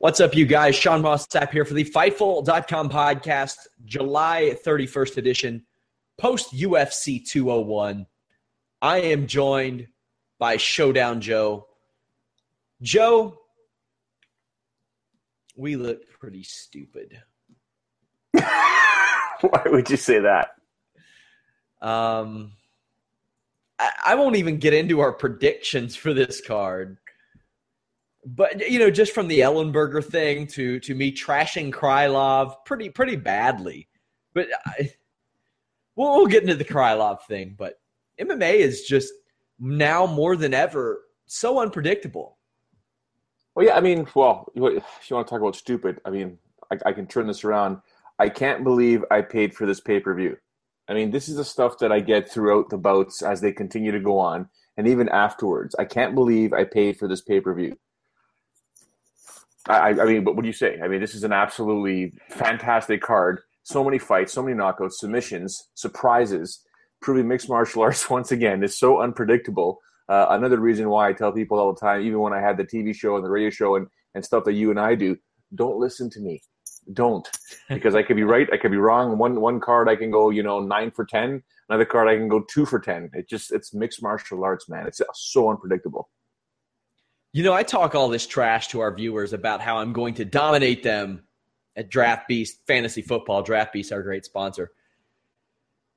What's up, you guys? Sean Ross Sapp here for the Fightful.com podcast, July 31st edition, post UFC 201. I am joined by Showdown Joe. Joe, we look pretty stupid. Why would you say that? Um, I, I won't even get into our predictions for this card but you know, just from the Ellenberger thing to to me trashing Krylov pretty pretty badly. But I, we'll, we'll get into the Krylov thing. But MMA is just now more than ever so unpredictable. Well, yeah, I mean, well, if you want to talk about stupid, I mean, I, I can turn this around. I can't believe I paid for this pay per view. I mean, this is the stuff that I get throughout the bouts as they continue to go on, and even afterwards. I can't believe I paid for this pay per view. I, I mean, but what do you say? I mean, this is an absolutely fantastic card. So many fights, so many knockouts, submissions, surprises, proving mixed martial arts once again is so unpredictable. Uh, another reason why I tell people all the time, even when I had the TV show and the radio show and, and stuff that you and I do, don't listen to me. Don't. Because I could be right, I could be wrong. One one card I can go, you know, nine for ten. Another card I can go two for ten. It just it's mixed martial arts, man. It's so unpredictable. You know, I talk all this trash to our viewers about how I'm going to dominate them at Draft Beast Fantasy Football. Draft Beast, our great sponsor.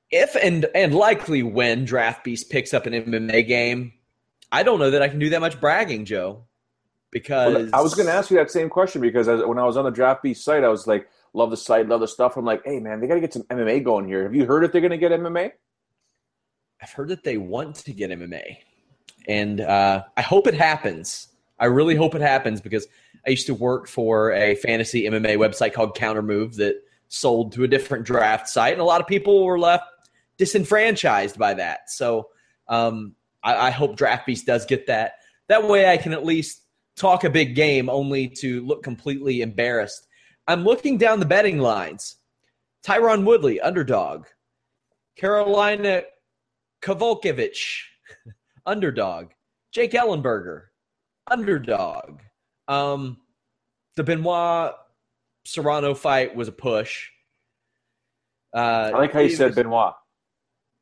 If and and likely when Draft Beast picks up an MMA game, I don't know that I can do that much bragging, Joe. Because well, I was going to ask you that same question because as, when I was on the Draft Beast site, I was like, love the site, love the stuff. I'm like, hey man, they got to get some MMA going here. Have you heard if they're going to get MMA? I've heard that they want to get MMA and uh, I hope it happens. I really hope it happens because I used to work for a fantasy MMA website called Countermove that sold to a different draft site, and a lot of people were left disenfranchised by that. So um, I, I hope Draft Beast does get that. That way, I can at least talk a big game, only to look completely embarrassed. I'm looking down the betting lines. Tyron Woodley, underdog. Carolina Kowalkiewicz, underdog. Jake Ellenberger, underdog. Um, the Benoit Serrano fight was a push. Uh, I like how you said was, Benoit.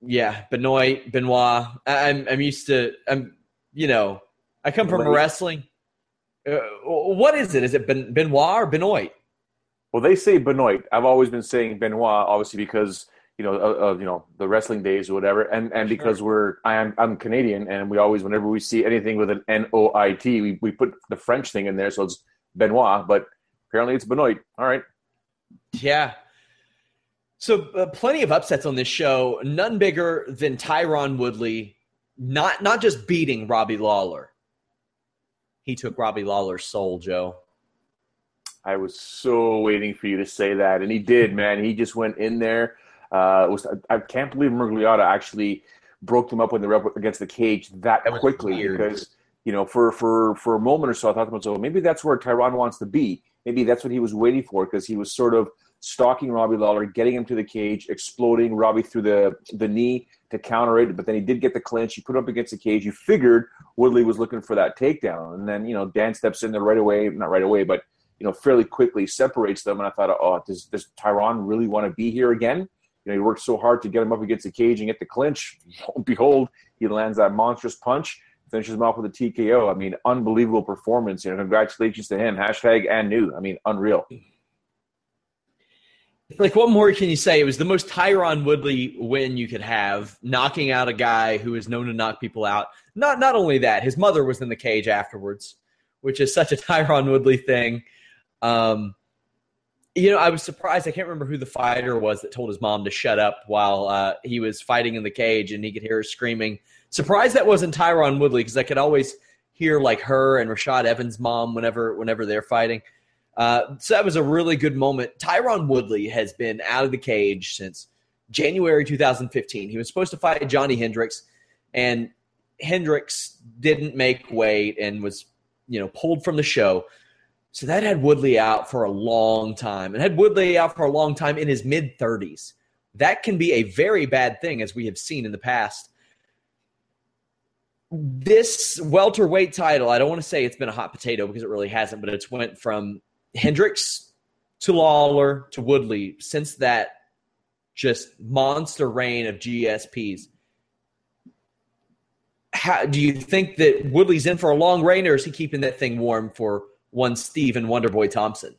Yeah, Benoit, Benoit. I'm I'm used to. I'm you know I come from wrestling. Uh, what is it? Is it ben, Benoit or Benoit? Well, they say Benoit. I've always been saying Benoit, obviously because you know, uh, uh, you know, the wrestling days or whatever, and and because we're I am I'm Canadian, and we always whenever we see anything with an N O I T, we we put the French thing in there, so it's Benoit, but apparently it's Benoit. All right. Yeah. So uh, plenty of upsets on this show. None bigger than Tyron Woodley, not not just beating Robbie Lawler. He took Robbie Lawler's soul, Joe. I was so waiting for you to say that, and he did, man. He just went in there uh, was I, I, can't believe Miragliotta actually broke them up when they were up against the cage that, that quickly because you know, for for for a moment or so, I thought to myself, maybe that's where Tyron wants to be. Maybe that's what he was waiting for because he was sort of stalking Robbie Lawler, getting him to the cage, exploding Robbie through the the knee to counter it. But then he did get the clinch. He put up against the cage. You figured Woodley was looking for that takedown, and then you know Dan steps in there right away, not right away, but you know fairly quickly separates them. And I thought, oh, does does Tyron really want to be here again? Know, he worked so hard to get him up against the cage and get the clinch. Behold, he lands that monstrous punch finishes him off with a TKO. I mean, unbelievable performance. You know, congratulations to him. Hashtag and new. I mean, unreal. Like, what more can you say? It was the most Tyron Woodley win you could have, knocking out a guy who is known to knock people out. Not not only that, his mother was in the cage afterwards, which is such a Tyron Woodley thing. Um, you know, I was surprised. I can't remember who the fighter was that told his mom to shut up while uh, he was fighting in the cage, and he could hear her screaming Surprised that wasn't Tyron Woodley because I could always hear like her and Rashad Evans' mom whenever whenever they're fighting. Uh, so that was a really good moment. Tyron Woodley has been out of the cage since January 2015. He was supposed to fight Johnny Hendricks, and Hendricks didn't make weight and was you know pulled from the show. So that had Woodley out for a long time, and had Woodley out for a long time in his mid 30s. That can be a very bad thing, as we have seen in the past this welterweight title, I don't want to say it's been a hot potato because it really hasn't, but it's went from Hendricks to Lawler to Woodley since that just monster reign of GSPs. How do you think that Woodley's in for a long reign, or is he keeping that thing warm for one Stephen Wonderboy Thompson?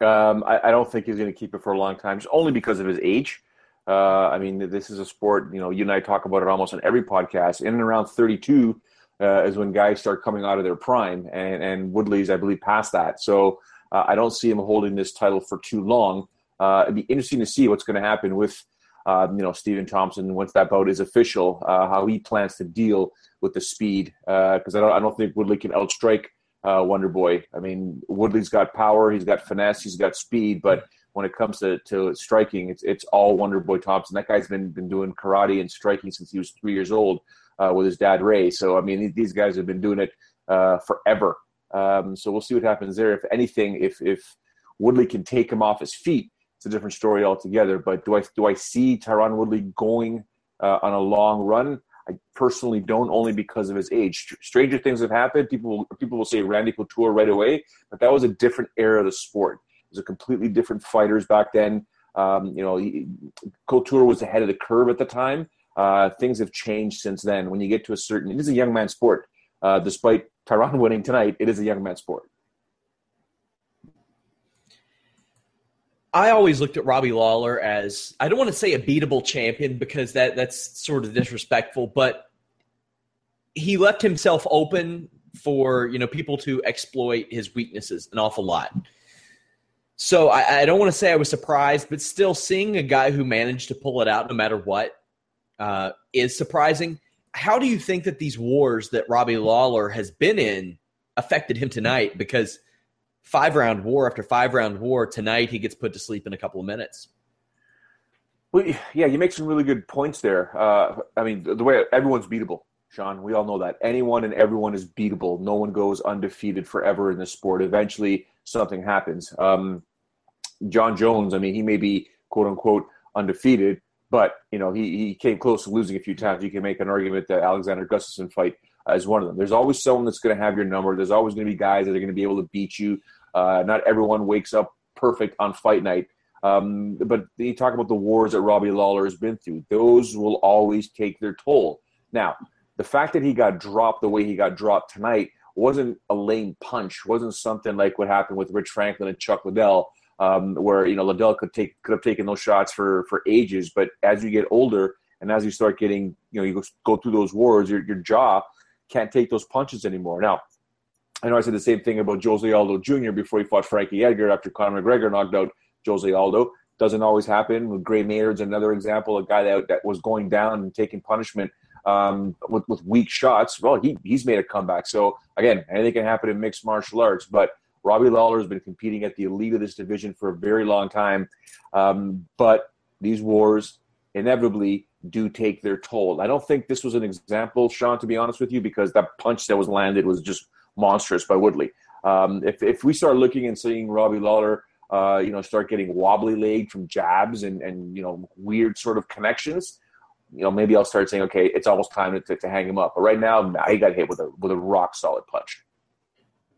Um, I, I, don't think he's going to keep it for a long time, just only because of his age. Uh, I mean, this is a sport. You know, you and I talk about it almost on every podcast. In and around 32 uh, is when guys start coming out of their prime, and and Woodley's, I believe, past that. So uh, I don't see him holding this title for too long. Uh, it'd be interesting to see what's going to happen with. Um, you know, Stephen Thompson, once that bout is official, uh, how he plans to deal with the speed. Because I don't, I don't think Woodley can outstrike Wonder Boy. I mean, Woodley's got power, he's got finesse, he's got speed, but when it comes to, to striking, it's it's all Wonder Boy Thompson. That guy's been been doing karate and striking since he was three years old uh, with his dad Ray. So I mean, these guys have been doing it uh, forever. Um, so we'll see what happens there. If anything, if if Woodley can take him off his feet, it's a different story altogether. But do I do I see Tyron Woodley going uh, on a long run? I personally don't, only because of his age. Stranger things have happened. People people will say Randy Couture right away, but that was a different era of the sport was a completely different fighters back then. Um, you know, he, Couture was ahead of the curve at the time. Uh, things have changed since then. When you get to a certain, it is a young man sport. Uh, despite Tyron winning tonight, it is a young man sport. I always looked at Robbie Lawler as I don't want to say a beatable champion because that that's sort of disrespectful, but he left himself open for you know people to exploit his weaknesses an awful lot. So I, I don't want to say I was surprised, but still seeing a guy who managed to pull it out no matter what uh, is surprising. How do you think that these wars that Robbie Lawler has been in affected him tonight? Because five round war after five round war tonight, he gets put to sleep in a couple of minutes. Well, yeah, you make some really good points there. Uh, I mean, the way everyone's beatable, Sean. We all know that anyone and everyone is beatable. No one goes undefeated forever in this sport. Eventually, something happens. Um, Jon Jones, I mean, he may be quote unquote undefeated, but you know he, he came close to losing a few times. You can make an argument that Alexander Gustafsson fight as one of them. There's always someone that's going to have your number. There's always going to be guys that are going to be able to beat you. Uh, not everyone wakes up perfect on fight night. Um, but you talk about the wars that Robbie Lawler has been through. Those will always take their toll. Now, the fact that he got dropped the way he got dropped tonight wasn't a lame punch. wasn't something like what happened with Rich Franklin and Chuck Liddell um, where you know Liddell could take could have taken those shots for for ages, but as you get older and as you start getting you know you go, go through those wars, your your jaw can't take those punches anymore. Now, I know I said the same thing about Jose Aldo Jr. before he fought Frankie Edgar after Conor McGregor knocked out Jose Aldo. Doesn't always happen. With Gray Maynard's another example, a guy that, that was going down and taking punishment um, with, with weak shots. Well, he, he's made a comeback. So, again, anything can happen in mixed martial arts. But Robbie Lawler has been competing at the elite of this division for a very long time. Um, but these wars inevitably do take their toll. I don't think this was an example, Sean, to be honest with you, because that punch that was landed was just monstrous by Woodley. Um, if, if we start looking and seeing Robbie Lawler, uh, you know, start getting wobbly leg from jabs and, and, you know, weird sort of connections, you know, maybe I'll start saying, okay, it's almost time to, to, hang him up. But right now, he got hit with a, with a rock solid punch.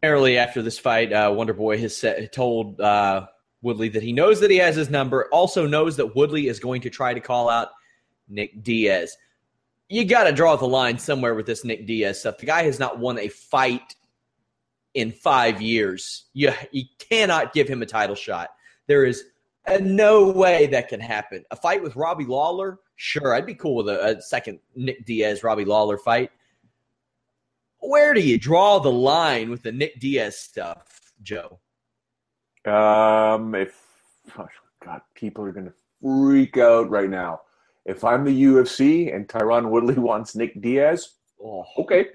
Early after this fight, uh, Wonder Boy has said, told uh, Woodley that he knows that he has his number, also knows that Woodley is going to try to call out Nick Diaz. You got to draw the line somewhere with this Nick Diaz stuff. The guy has not won a fight in five years. You, you cannot give him a title shot. There is a, no way that can happen. A fight with Robbie Lawler, sure, I'd be cool with a, a second Nick Diaz Robbie Lawler fight. Where do you draw the line with the Nick Diaz stuff, Joe? Um, if oh God, people are going to freak out right now. If I'm the UFC and Tyron Woodley wants Nick Diaz, oh. okay,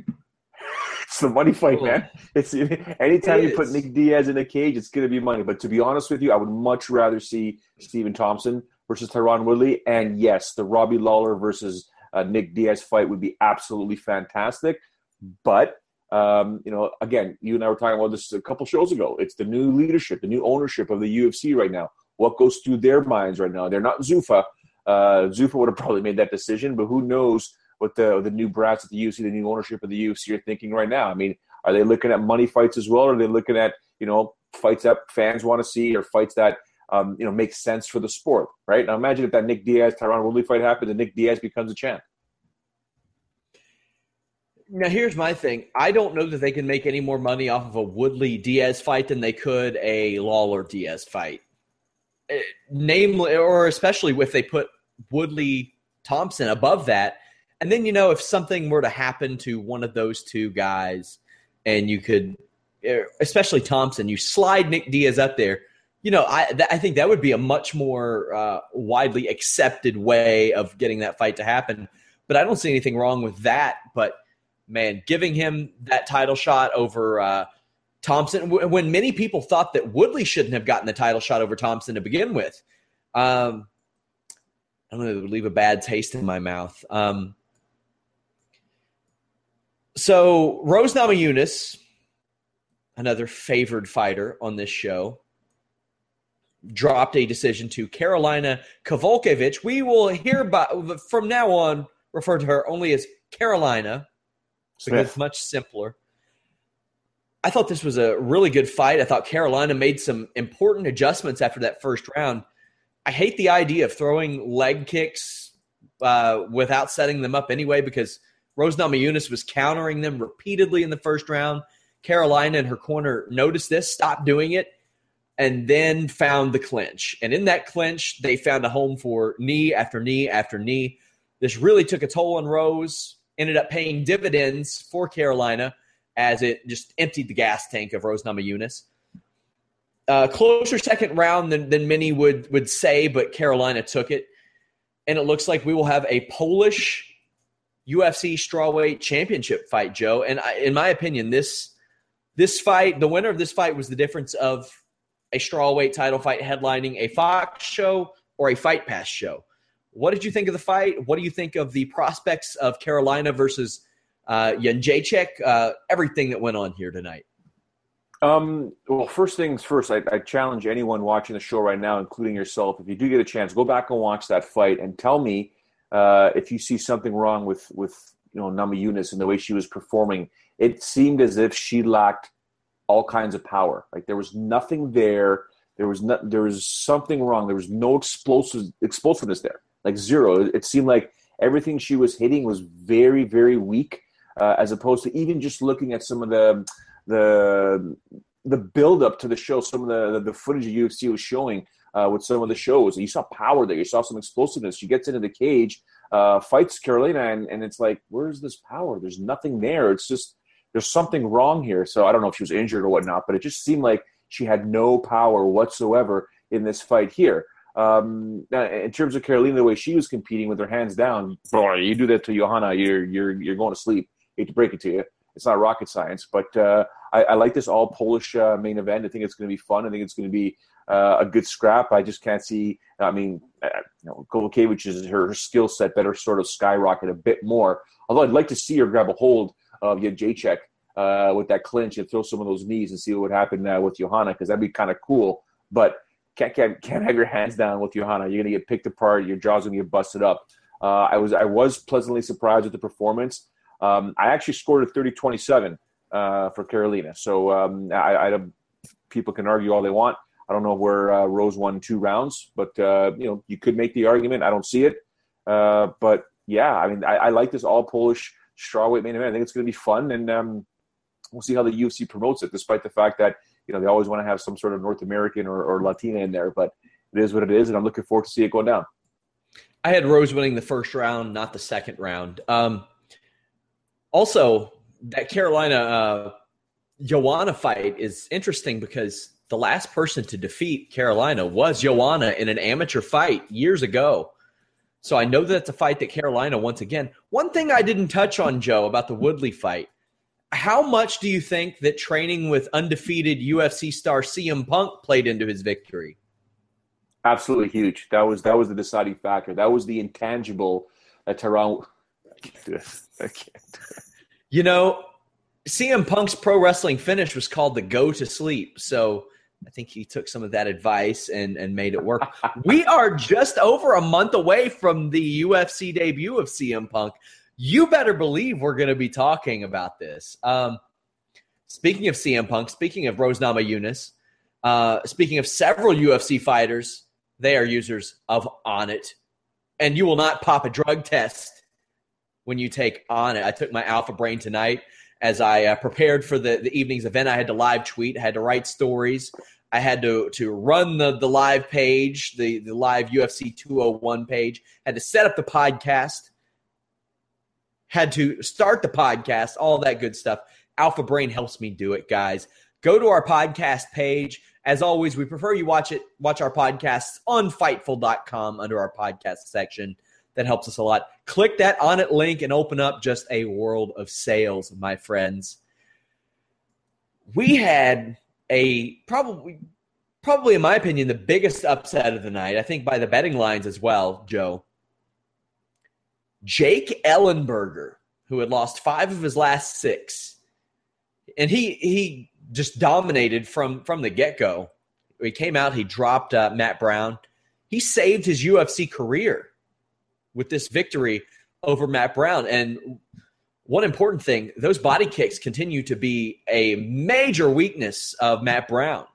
it's the money fight, oh. man. It's anytime it you put Nick Diaz in a cage, it's going to be money. But to be honest with you, I would much rather see Stephen Thompson versus Tyron Woodley. And yes, the Robbie Lawler versus uh, Nick Diaz fight would be absolutely fantastic. But um, you know, again, you and I were talking about this a couple shows ago. It's the new leadership, the new ownership of the UFC right now. What goes through their minds right now? They're not Zuffa. Uh, Zuffa would have probably made that decision, but who knows what the the new brats at the UFC, the new ownership of the UFC are thinking right now? I mean, are they looking at money fights as well? Or are they looking at you know fights that fans want to see, or fights that um, you know make sense for the sport? Right now, imagine if that Nick Diaz Tyron Woodley fight happens and Nick Diaz becomes a champ. Now, here's my thing. I don't know that they can make any more money off of a Woodley Diaz fight than they could a Lawler Diaz fight. Eh, namely, or especially if they put Woodley Thompson above that. And then, you know, if something were to happen to one of those two guys and you could, eh, especially Thompson, you slide Nick Diaz up there, you know, I, th- I think that would be a much more uh, widely accepted way of getting that fight to happen. But I don't see anything wrong with that. But man, giving him that title shot over uh, Thompson when many people thought that Woodley shouldn't have gotten the title shot over Thompson to begin with. Um, I don't know, it would leave a bad taste in my mouth. Um, so Rose Namajunas, another favored fighter on this show, dropped a decision to Carolina Kowalkiewicz. We will hear about from now on refer to her only as Carolina because it's much simpler. I thought this was a really good fight. I thought Carolina made some important adjustments after that first round. I hate the idea of throwing leg kicks uh, without setting them up anyway because Rose Namajunas was countering them repeatedly in the first round. Carolina in her corner noticed this, stopped doing it, and then found the clinch. And in that clinch, they found a home for knee after knee after knee. This really took a toll on Rose ended up paying dividends for Carolina as it just emptied the gas tank of Rose Namajunas. Uh, closer second round than, than many would, would say, but Carolina took it. And it looks like we will have a Polish UFC strawweight championship fight, Joe. And I, in my opinion, this this fight, the winner of this fight was the difference of a strawweight title fight headlining a Fox show or a Fight Pass show. What did you think of the fight? What do you think of the prospects of Carolina versus uh, Jędrzejczyk? Uh, everything that went on here tonight. Um, well, first things first, I, I, challenge anyone watching the show right now, including yourself, if you do get a chance, go back and watch that fight and tell me uh, if you see something wrong with with you know Namajunas and the way she was performing. It seemed as if she lacked all kinds of power. Like there was nothing there. There was not. There was something wrong. There was no explosive explosiveness there like zero. It seemed like everything she was hitting was very, very weak, uh, as opposed to even just looking at some of the the the build up to the show, some of the the footage the UFC was showing uh, with some of the shows. You saw power there. You saw some explosiveness. She gets into the cage, uh, fights Carolina, and, and it's like, where's this power? There's nothing there. It's just there's something wrong here. So I don't know if she was injured or whatnot, but it just seemed like she had no power whatsoever in this fight here. Um, in terms of Carolina, the way she was competing with her hands down, boy, you do that to Joanna, you're you're you're going to sleep. Hate to break it to you, it's not rocket science. But uh, I, I, like this all Polish uh, main event. I think it's going to be fun. I think it's going to be uh, a good scrap. I just can't see. I mean, uh, you know, Kowalkiewicz her, her skill set better sort of skyrocket a bit more. Although I'd like to see her grab a hold of Jędrzejczyk uh, with that clinch and throw some of those knees and see what would happen uh, with Joanna because that'd be kind of cool. But can't, can't can't have your hands down with Joanna. You're gonna get picked apart. Your jaw's gonna get busted up. Uh, I was I was pleasantly surprised with the performance. Um, I actually scored a 30-27 uh, for Carolina. So um, I, I, people can argue all they want. I don't know where uh, Rose won two rounds, but uh, you know you could make the argument. I don't see it, uh, but yeah, I mean I, I, like this all Polish strawweight main event. I think it's going to be fun, and um, we'll see how the UFC promotes it. Despite the fact that you know they always want to have some sort of North American or, or Latina in there, but it is what it is, and I'm looking forward to see it go down. I had Rose winning the first round, not the second round. Um, also, that Carolina uh, Joanna fight is interesting because the last person to defeat Carolina was Joanna in an amateur fight years ago. So I know that's a fight that Carolina once again. One thing I didn't touch on, Joe, about the Woodley fight. How much do you think that training with undefeated UFC star CM Punk played into his victory? Absolutely huge. That was that was the deciding factor. That was the intangible that Tehran. I can't do it. I can't do it. You know, CM Punk's pro wrestling finish was called the go to sleep. So I think he took some of that advice and, and made it work. we are just over a month away from the UFC debut of CM Punk. You better believe we're going to be talking about this. Um, speaking of CM Punk, speaking of Rose Namajunas, uh, speaking of several UFC fighters, they are users of Onnit. And you will not pop a drug test when you take Onnit. I took my Alpha Brain tonight as I uh, prepared for the, the evening's event. I had to live tweet, I had to write stories. I had to to run the the live page, the the live UFC 201 page. Had to set up the podcast. Had to start the podcast, all that good stuff. Alpha Brain helps me do it, guys. Go to our podcast page. As always, we prefer you watch it watch our podcasts on fightful.com under our podcast section. That helps us a lot. Click that Onnit link and open up just a world of sales, my friends. We had a probably probably in my opinion the biggest upset of the night. I think by the betting lines as well, Joe. Jake Ellenberger, who had lost 5 of his last 6. And he he just dominated from from the get-go. He came out, he dropped uh, Matt Brown. He saved his UFC career with this victory over Matt Brown. And one important thing, those body kicks continue to be a major weakness of Matt Brown.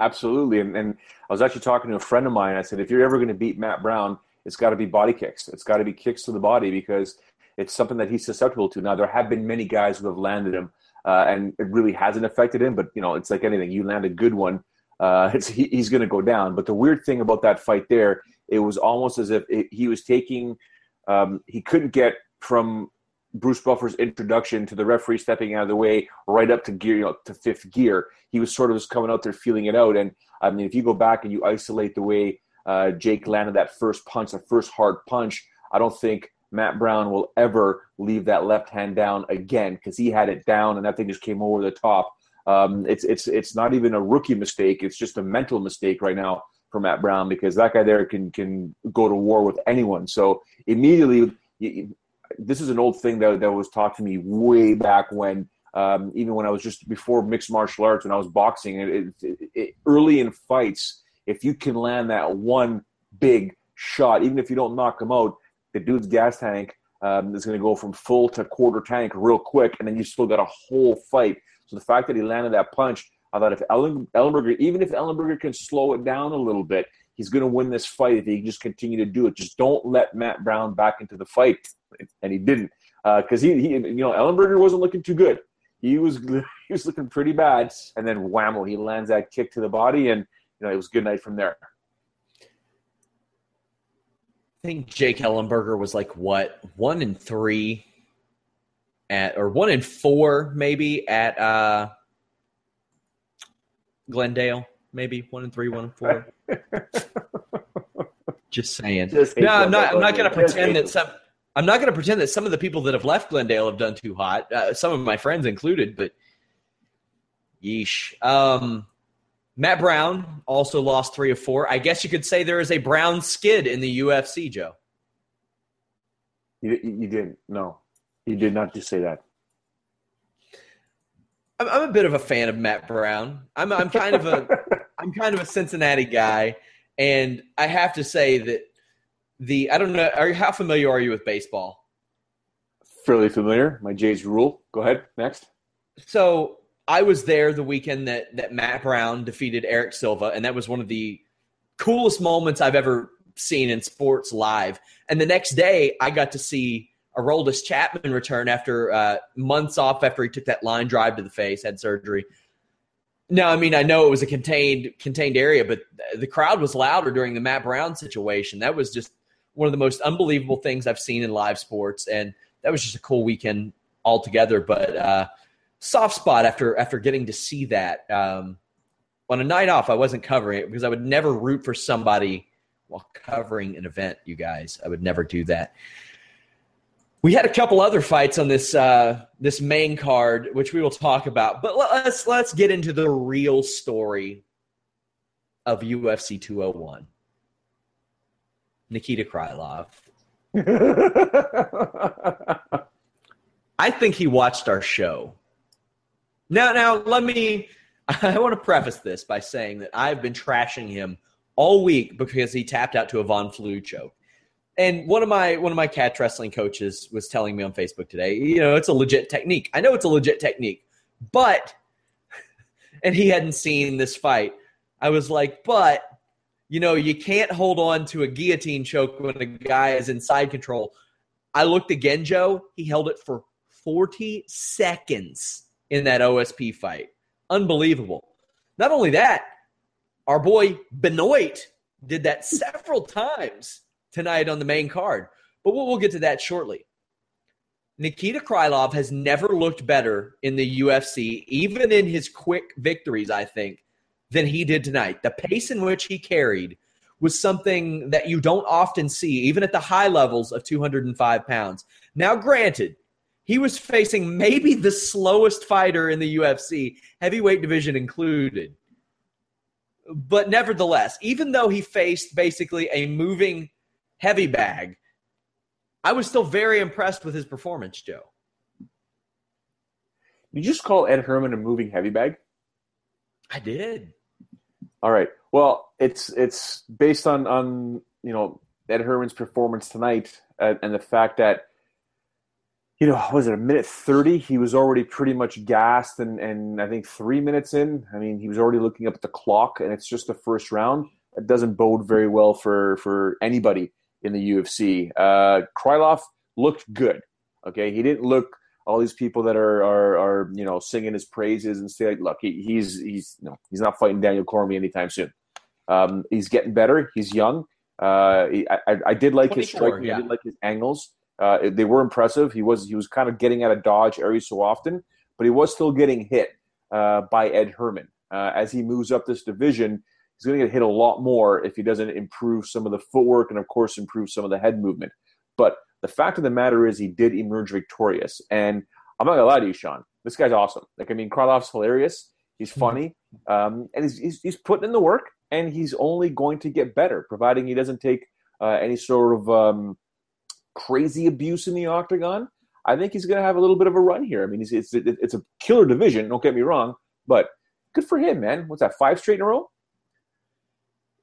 Absolutely. And, and I was actually talking to a friend of mine. I said, if you're ever going to beat Matt Brown, it's got to be body kicks. It's got to be kicks to the body because it's something that he's susceptible to. Now, there have been many guys who have landed him, uh, and it really hasn't affected him. But, you know, it's like anything. You land a good one, uh, he, he's going to go down. But the weird thing about that fight there it was almost as if it, he was taking, um, he couldn't get from Bruce Buffer's introduction to the referee stepping out of the way right up to gear, you know, to fifth gear. He was sort of just coming out there feeling it out. And I mean, if you go back and you isolate the way uh, Jake landed that first punch, the first hard punch, I don't think Matt Brown will ever leave that left hand down again because he had it down and that thing just came over the top. Um, it's it's it's not even a rookie mistake; it's just a mental mistake right now for Matt Brown because that guy there can can go to war with anyone. So immediately, this is an old thing that that was taught to me way back when. Um, even when I was just before mixed martial arts, when I was boxing, it, it, it, early in fights, if you can land that one big shot, even if you don't knock him out, the dude's gas tank um, is going to go from full to quarter tank real quick, and then you still got a whole fight. So the fact that he landed that punch I thought if Ellen, Ellenberger, even if Ellenberger can slow it down a little bit, he's going to win this fight if he can just continue to do it. Just don't let Matt Brown back into the fight, and he didn't because uh, he, he, you know, Ellenberger wasn't looking too good. He was he was looking pretty bad, and then whammo, he lands that kick to the body, and you know it was a good night from there. I think Jake Ellenberger was like what one in three at or one in four maybe at uh Glendale, maybe one and three, one and four. Just saying. Just no, I'm not. I'm not going to pretend that some. I'm not going to pretend that some of the people that have left Glendale have done too hot. Uh, some of my friends included, but yeesh. Um, Matt Brown also lost three of four. I guess you could say there is a Brown skid in the UFC, Joe. You, you didn't. No, you did not just say that. I'm, I'm a bit of a fan of Matt Brown. I'm, I'm kind of a I'm kind of a Cincinnati guy, and I have to say that the I don't know. Are you, how familiar are you with baseball? Fairly familiar. My Jays rule. Go ahead. Next. So I was there the weekend that that Matt Brown defeated Erick Silva, and that was one of the coolest moments I've ever seen in sports live. And the next day, I got to see Aroldis Chapman return after uh, months off after he took that line drive to the face, had surgery. No, I mean I know it was a contained contained area, but the crowd was louder during the Matt Brown situation. That was just one of the most unbelievable things I've seen in live sports, and that was just a cool weekend altogether. But uh, soft spot after after getting to see that um, on a night off. I wasn't covering it because I would never root for somebody while covering an event. You guys, I would never do that. We had a couple other fights on this uh, this main card, which we will talk about. But let's let's get into the real story of UFC 201. Nikita Krylov. I think he watched our show. Now, now let me. I want to preface this by saying that I've been trashing him all week because he tapped out to a Von Flue choke. And one of my one of my catch wrestling coaches was telling me on Facebook today, you know, it's a legit technique. I know it's a legit technique, but and he hadn't seen this fight. I was like, but you know, you can't hold on to a guillotine choke when a guy is in side control. I looked again, Joe. He held it for 40 seconds in that OSP fight. Unbelievable. Not only that, our boy Benoit did that several times tonight on the main card. But we'll, we'll get to that shortly. Nikita Krylov has never looked better in the UFC, even in his quick victories, I think, than he did tonight. The pace in which he carried was something that you don't often see, even at the high levels of 205 pounds. Now, granted, he was facing maybe the slowest fighter in the UFC, heavyweight division included. But nevertheless, even though he faced basically a moving heavy bag. I was still very impressed with his performance, Joe. You just call Ed Herman a moving heavy bag? I did. All right. Well, it's it's based on on you know Ed Herman's performance tonight uh, and the fact that you know was it a minute thirty? He was already pretty much gassed, and and I think three minutes in, I mean he was already looking up at the clock, and it's just the first round. It doesn't bode very well for for anybody in the UFC. Uh, Krylov looked good. Okay, he didn't look all these people that are are, are you know singing his praises and say, like, look, he, he's he's you know, he's not fighting Daniel Cormier anytime soon. Um, he's getting better. He's young. Uh, he, I, I did like his striking. Yeah. I did like his angles. Uh, they were impressive. He was he was kind of getting out of dodge every so often, but he was still getting hit uh, by Ed Herman. Uh, as he moves up this division, he's going to get hit a lot more if he doesn't improve some of the footwork and, of course, improve some of the head movement. But the fact of the matter is, he did emerge victorious. And I'm not going to lie to you, Sean. This guy's awesome. Like, I mean, Krylov's hilarious. He's mm-hmm. funny. Um, and he's, he's, he's, putting in the work, and he's only going to get better, providing he doesn't take uh, any sort of um, crazy abuse in the octagon. I think he's going to have a little bit of a run here. I mean, it's, it's, it's a killer division, don't get me wrong, but good for him, man. What's that, five straight in a row?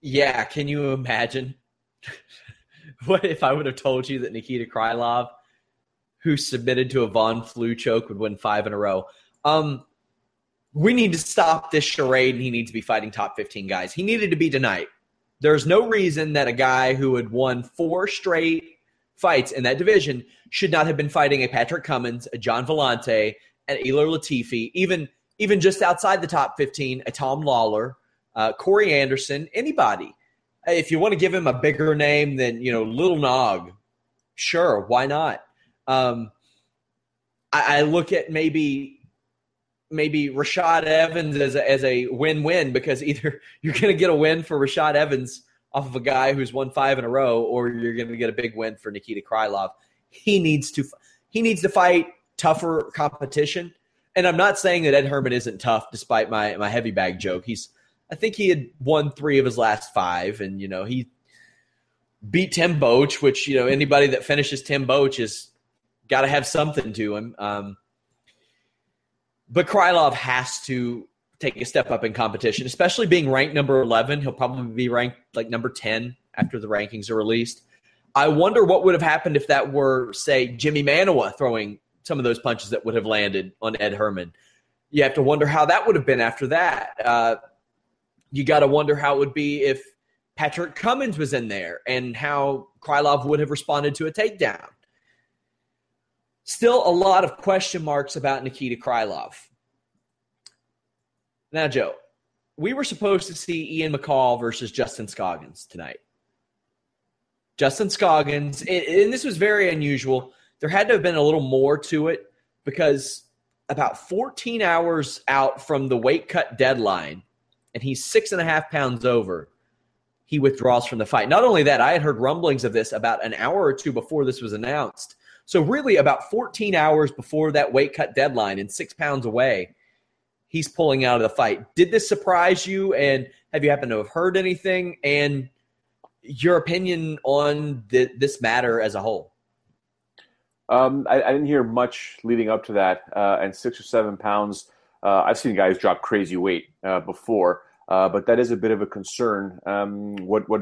Yeah, can you imagine? what if I would have told you that Nikita Krylov, who submitted to a Von Flue choke, would win five in a row? Um, we need to stop this charade, and he needs to be fighting top 15 guys. He needed to be tonight. There's no reason that a guy who had won four straight fights in that division should not have been fighting a Patrick Cummins, a Gian Villante, an Ilir Latifi, even even just outside the top 15, a Tom Lawlor, uh, Corey Anderson, anybody. If you want to give him a bigger name than you know Little Nog, sure, why not? Um, I, I look at maybe maybe Rashad Evans as a, as a win-win because either you're going to get a win for Rashad Evans off of a guy who's won five in a row, or you're going to get a big win for Nikita Krylov. He needs to he needs to fight tougher competition. And I'm not saying that Ed Herman isn't tough, despite my my heavy bag joke. He's I think he had won three of his last five, and you know he beat Tim Boetsch, which you know anybody that finishes Tim Boetsch is got to have something to him. Um, but Krylov has to take a step up in competition, especially being ranked number 11. He'll probably be ranked like number 10 after the rankings are released. I wonder what would have happened if that were, say, Jimmy Manuwa throwing some of those punches that would have landed on Ed Herman. You have to wonder how that would have been after that. Uh, you got to wonder how it would be if Patrick Cummins was in there and how Krylov would have responded to a takedown. Still a lot of question marks about Nikita Krylov. Now, Joe, we were supposed to see Ian McCall versus Justin Scoggins tonight. Justin Scoggins, and this was very unusual. There had to have been a little more to it because about 14 hours out from the weight cut deadline, and he's six and a half pounds over, he withdraws from the fight. Not only that, I had heard rumblings of this about an hour or two before this was announced so, really, about 14 hours before that weight cut deadline and six pounds away, he's pulling out of the fight. Did this surprise you? And have you happened to have heard anything? And your opinion on the, this matter as a whole? Um, I, I, didn't hear much leading up to that. Uh, and six or seven pounds, uh, I've seen guys drop crazy weight uh, before, uh, but that is a bit of a concern. Um, what what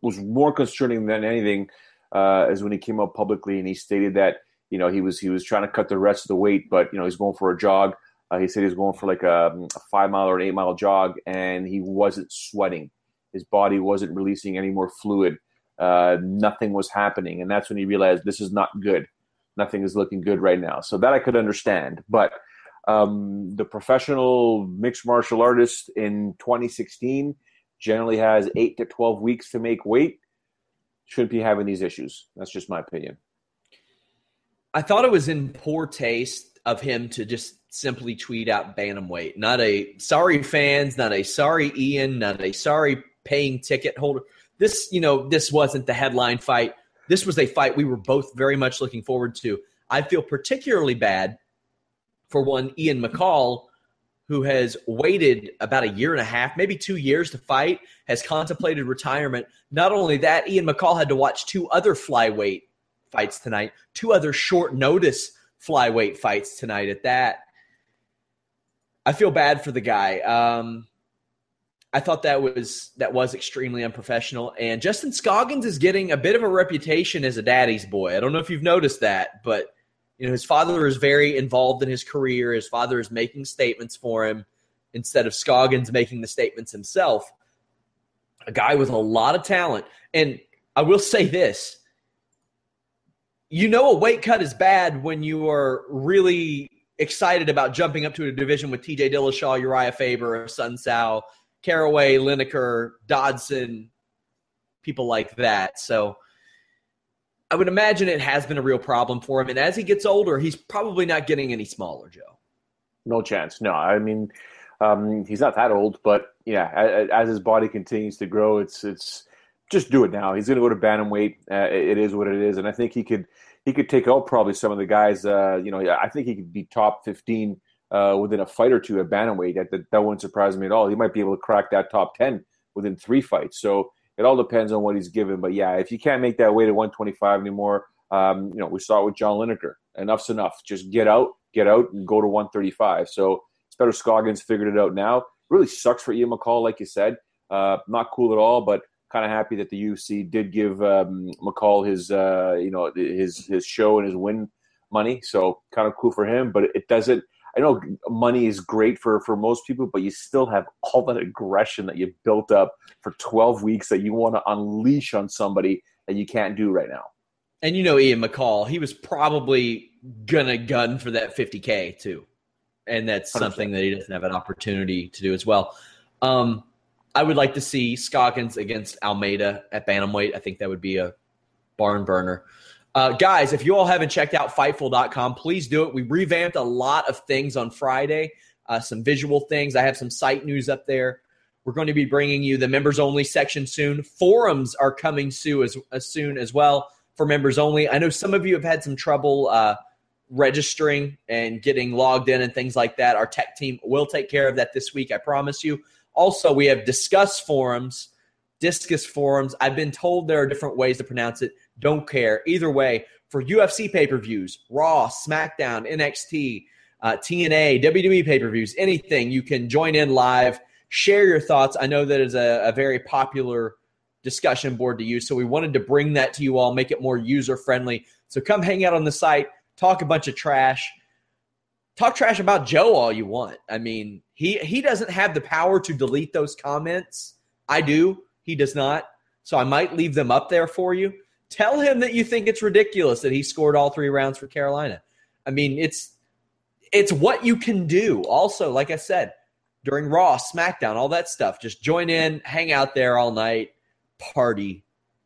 was more concerning than anything uh, is when he came out publicly and he stated that you know he was he was trying to cut the rest of the weight, but you know he's going for a jog. Uh, he said he was going for like a, a, five mile or an eight mile jog, and he wasn't sweating. His body wasn't releasing any more fluid. Uh, nothing was happening, and that's when he realized this is not good. Nothing is looking good right now. So that I could understand, but um, the professional mixed martial artist in 2016 generally has eight to 12 weeks to make weight shouldn't be having these issues. That's just my opinion. I thought it was in poor taste of him to just simply tweet out bantamweight. Not a sorry fans, not a sorry Ian, not a sorry paying ticket holder. This, you know, this wasn't the headline fight. This was a fight we were both very much looking forward to. I feel particularly bad for one Ian McCall who has waited about a year and a half, maybe two years to fight, has contemplated retirement. Not only that, Ian McCall had to watch two other flyweight fights tonight, two other short notice flyweight fights tonight at that. I feel bad for the guy. Um, I thought that was that was extremely unprofessional. And Justin Scoggins is getting a bit of a reputation as a daddy's boy. I don't know if you've noticed that, but you know, his father is very involved in his career. His father is making statements for him instead of Scoggins making the statements himself. A guy with a lot of talent. And I will say this you know, a weight cut is bad when you are really excited about jumping up to a division with TJ Dillashaw, Urijah Faber, Assunção, Caraway, Lineker, Dodson, people like that. So I would imagine it has been a real problem for him. And as he gets older, he's probably not getting any smaller, Joe. No chance. No, I mean, um, he's not that old, but yeah, as, as, his body continues to grow, it's it's just do it now. He's going to go to bantamweight. Uh, it is what it is, and I think he could he could take out probably some of the guys. Uh, you know, I think he could be top fifteen uh, within a fight or two at bantamweight. That, that that wouldn't surprise me at all. He might be able to crack that top ten within three fights. So it all depends on what he's given. But yeah, if you can't make that weight at 125 anymore, um, you know, we saw it with John Lineker. Enough's enough. Just get out, get out, and go to 135. So it's better Scoggins figured it out now. Really sucks for Ian McCall, like you said. Uh, not cool at all, but kind of happy that the UFC did give um, McCall his, uh, you know, his his show and his win money. So kind of cool for him, but it doesn't – I know money is great for for most people, but you still have all that aggression that you built up for 12 weeks that you want to unleash on somebody that you can't do right now. And you know Ian McCall, he was probably gonna gun for that 50k too, and that's 100%. something that he doesn't have an opportunity to do as well. Um, I would like to see Scoggins against Almeida at bantamweight. I think that would be a barn burner. Uh, guys, if you all haven't checked out Fightful.com, please do it. We revamped a lot of things on Friday, uh, some visual things. I have some site news up there. We're going to be bringing you the members only section soon. Forums are coming soon as, as soon as well for members only. I know some of you have had some trouble uh, registering and getting logged in and things like that. Our tech team will take care of that this week, I promise you. Also, we have Disqus Forums, Disqus Forums. I've been told there are different ways to pronounce it. Don't care. Either way, for UFC pay per views, Raw, SmackDown, NXT, uh, TNA, WWE pay per views, anything, you can join in live, share your thoughts. I know that is a, a very popular discussion board to use. So we wanted to bring that to you all, make it more user friendly. So come hang out on the site, talk a bunch of trash, talk trash about Joe all you want. I mean, he he doesn't have the power to delete those comments. I do. He does not. So I might leave them up there for you. Tell him that you think it's ridiculous that he scored all three rounds for Karolina. I mean, it's it's what you can do. Also, like I said, during Raw, SmackDown, all that stuff, just join in, hang out there all night, party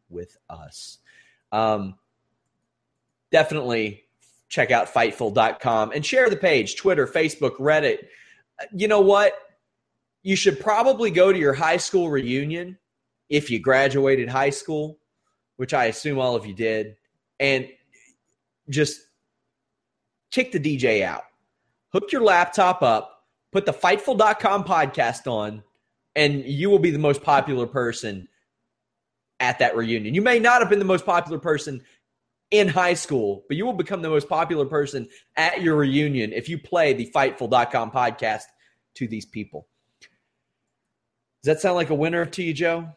with us. Um, definitely check out fightful.com and share the page Twitter, Facebook, Reddit. You know what? You should probably go to your high school reunion if you graduated high school, which I assume all of you did, and just kick the DJ out. Hook your laptop up, put the fightful.com podcast on, and you will be the most popular person at that reunion. You may not have been the most popular person in high school, but you will become the most popular person at your reunion if you play the Fightful.com podcast to these people. Does that sound like a winner to you, Joe?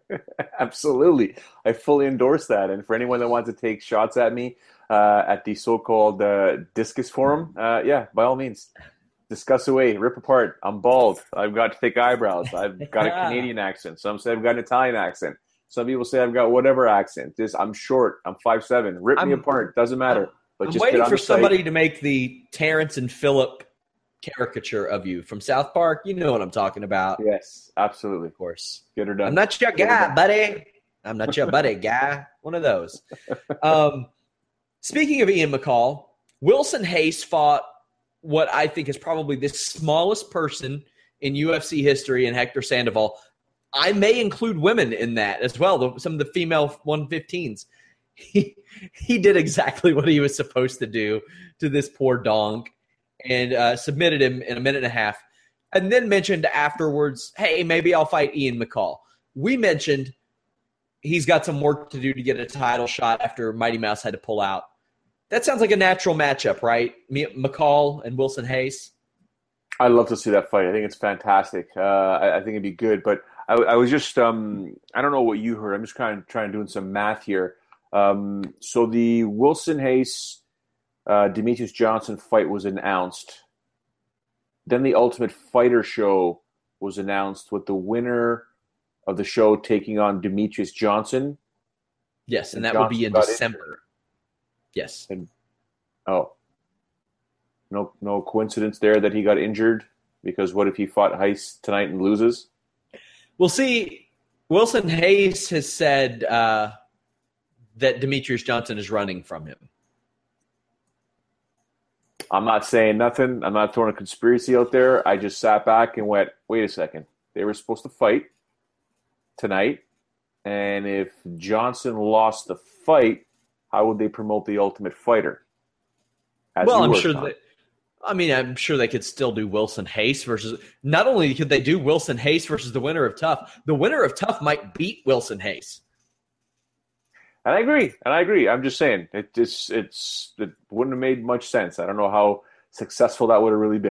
Absolutely. I fully endorse that. And for anyone that wants to take shots at me uh, at the so called uh, Disqus Forum, uh, yeah, by all means, discuss away, rip apart. I'm bald. I've got thick eyebrows. I've got a Canadian accent. Some say I've got an Italian accent. Some people say I've got whatever accent. Just I'm short. I'm five seven. Rip I'm, me apart. Doesn't matter. But I'm just waiting for somebody to make the Terrance and Phillip caricature of you from South Park. You know what I'm talking about. Yes, absolutely. Of course. Get her done. I'm not your guy, buddy. I'm not your buddy, guy. One of those. Um, speaking of Ian McCall, Wilson Reis fought what I think is probably the smallest person in UFC history in Hector Sandoval. I may include women in that as well. The, some of the female 115s. He he did exactly what he was supposed to do to this poor donk, and uh, submitted him in a minute and a half, and then mentioned afterwards, "Hey, maybe I'll fight Ian McCall." We mentioned he's got some work to do to get a title shot after Mighty Mouse had to pull out. That sounds like a natural matchup, right? McCall and Wilson Reis. I'd love to see that fight. I think it's fantastic. Uh, I, I, think it'd be good, but I, I was just um, I don't know what you heard. I'm just kind of trying to doing some math here. Um, so the Wilson Reis uh, Demetrious Johnson fight was announced. Then the Ultimate Fighter show was announced with the winner of the show taking on Demetrious Johnson. Yes, and, and that Johnson will be in December. Yes. And, oh, no, no coincidence there that he got injured because what if he fought Reis tonight and loses? We'll see. Wilson Reis has said uh, that Demetrious Johnson is running from him. I'm not saying nothing. I'm not throwing a conspiracy out there. I just sat back and went, wait a second. They were supposed to fight tonight. And if Johnson lost the fight, how would they promote the Ultimate Fighter? As well, I'm sure that I mean, I'm sure they could still do Wilson Reis versus. Not only could they do Wilson Reis versus the winner of TUF, the winner of TUF might beat Wilson Reis. And I agree. And I agree. I'm just saying it just it's it wouldn't have made much sense. I don't know how successful that would have really been.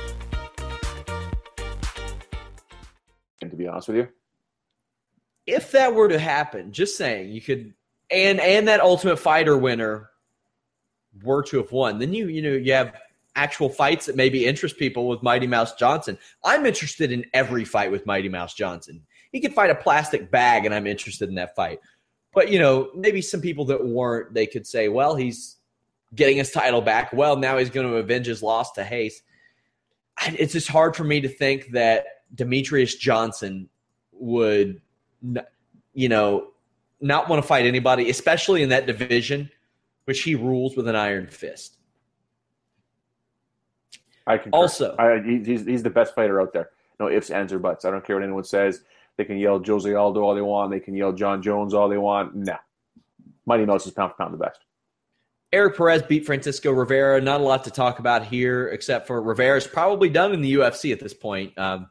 Be honest with you. if that were to happen, just saying, you could and and that Ultimate Fighter winner were to have won, then you you know you have actual fights that maybe interest people with Mighty Mouse Johnson. I'm interested in every fight with Mighty Mouse Johnson. He could fight a plastic bag, and I'm interested in that fight. But you know, maybe some people that weren't, they could say, "Well, he's getting his title back. Well, now he's going to avenge his loss to Reis." It's just hard for me to think that Demetrious Johnson would, you know, not want to fight anybody, especially in that division, which he rules with an iron fist. I can also I, he's he's the best fighter out there. No ifs, ands, or buts. I don't care what anyone says. They can yell Jose Aldo all they want. They can yell Jon Jones all they want. No, Mighty Mouse is pound for pound the best. Erik Perez beat Francisco Rivera. Not a lot to talk about here, except for Rivera's probably done in the UFC at this point. Um,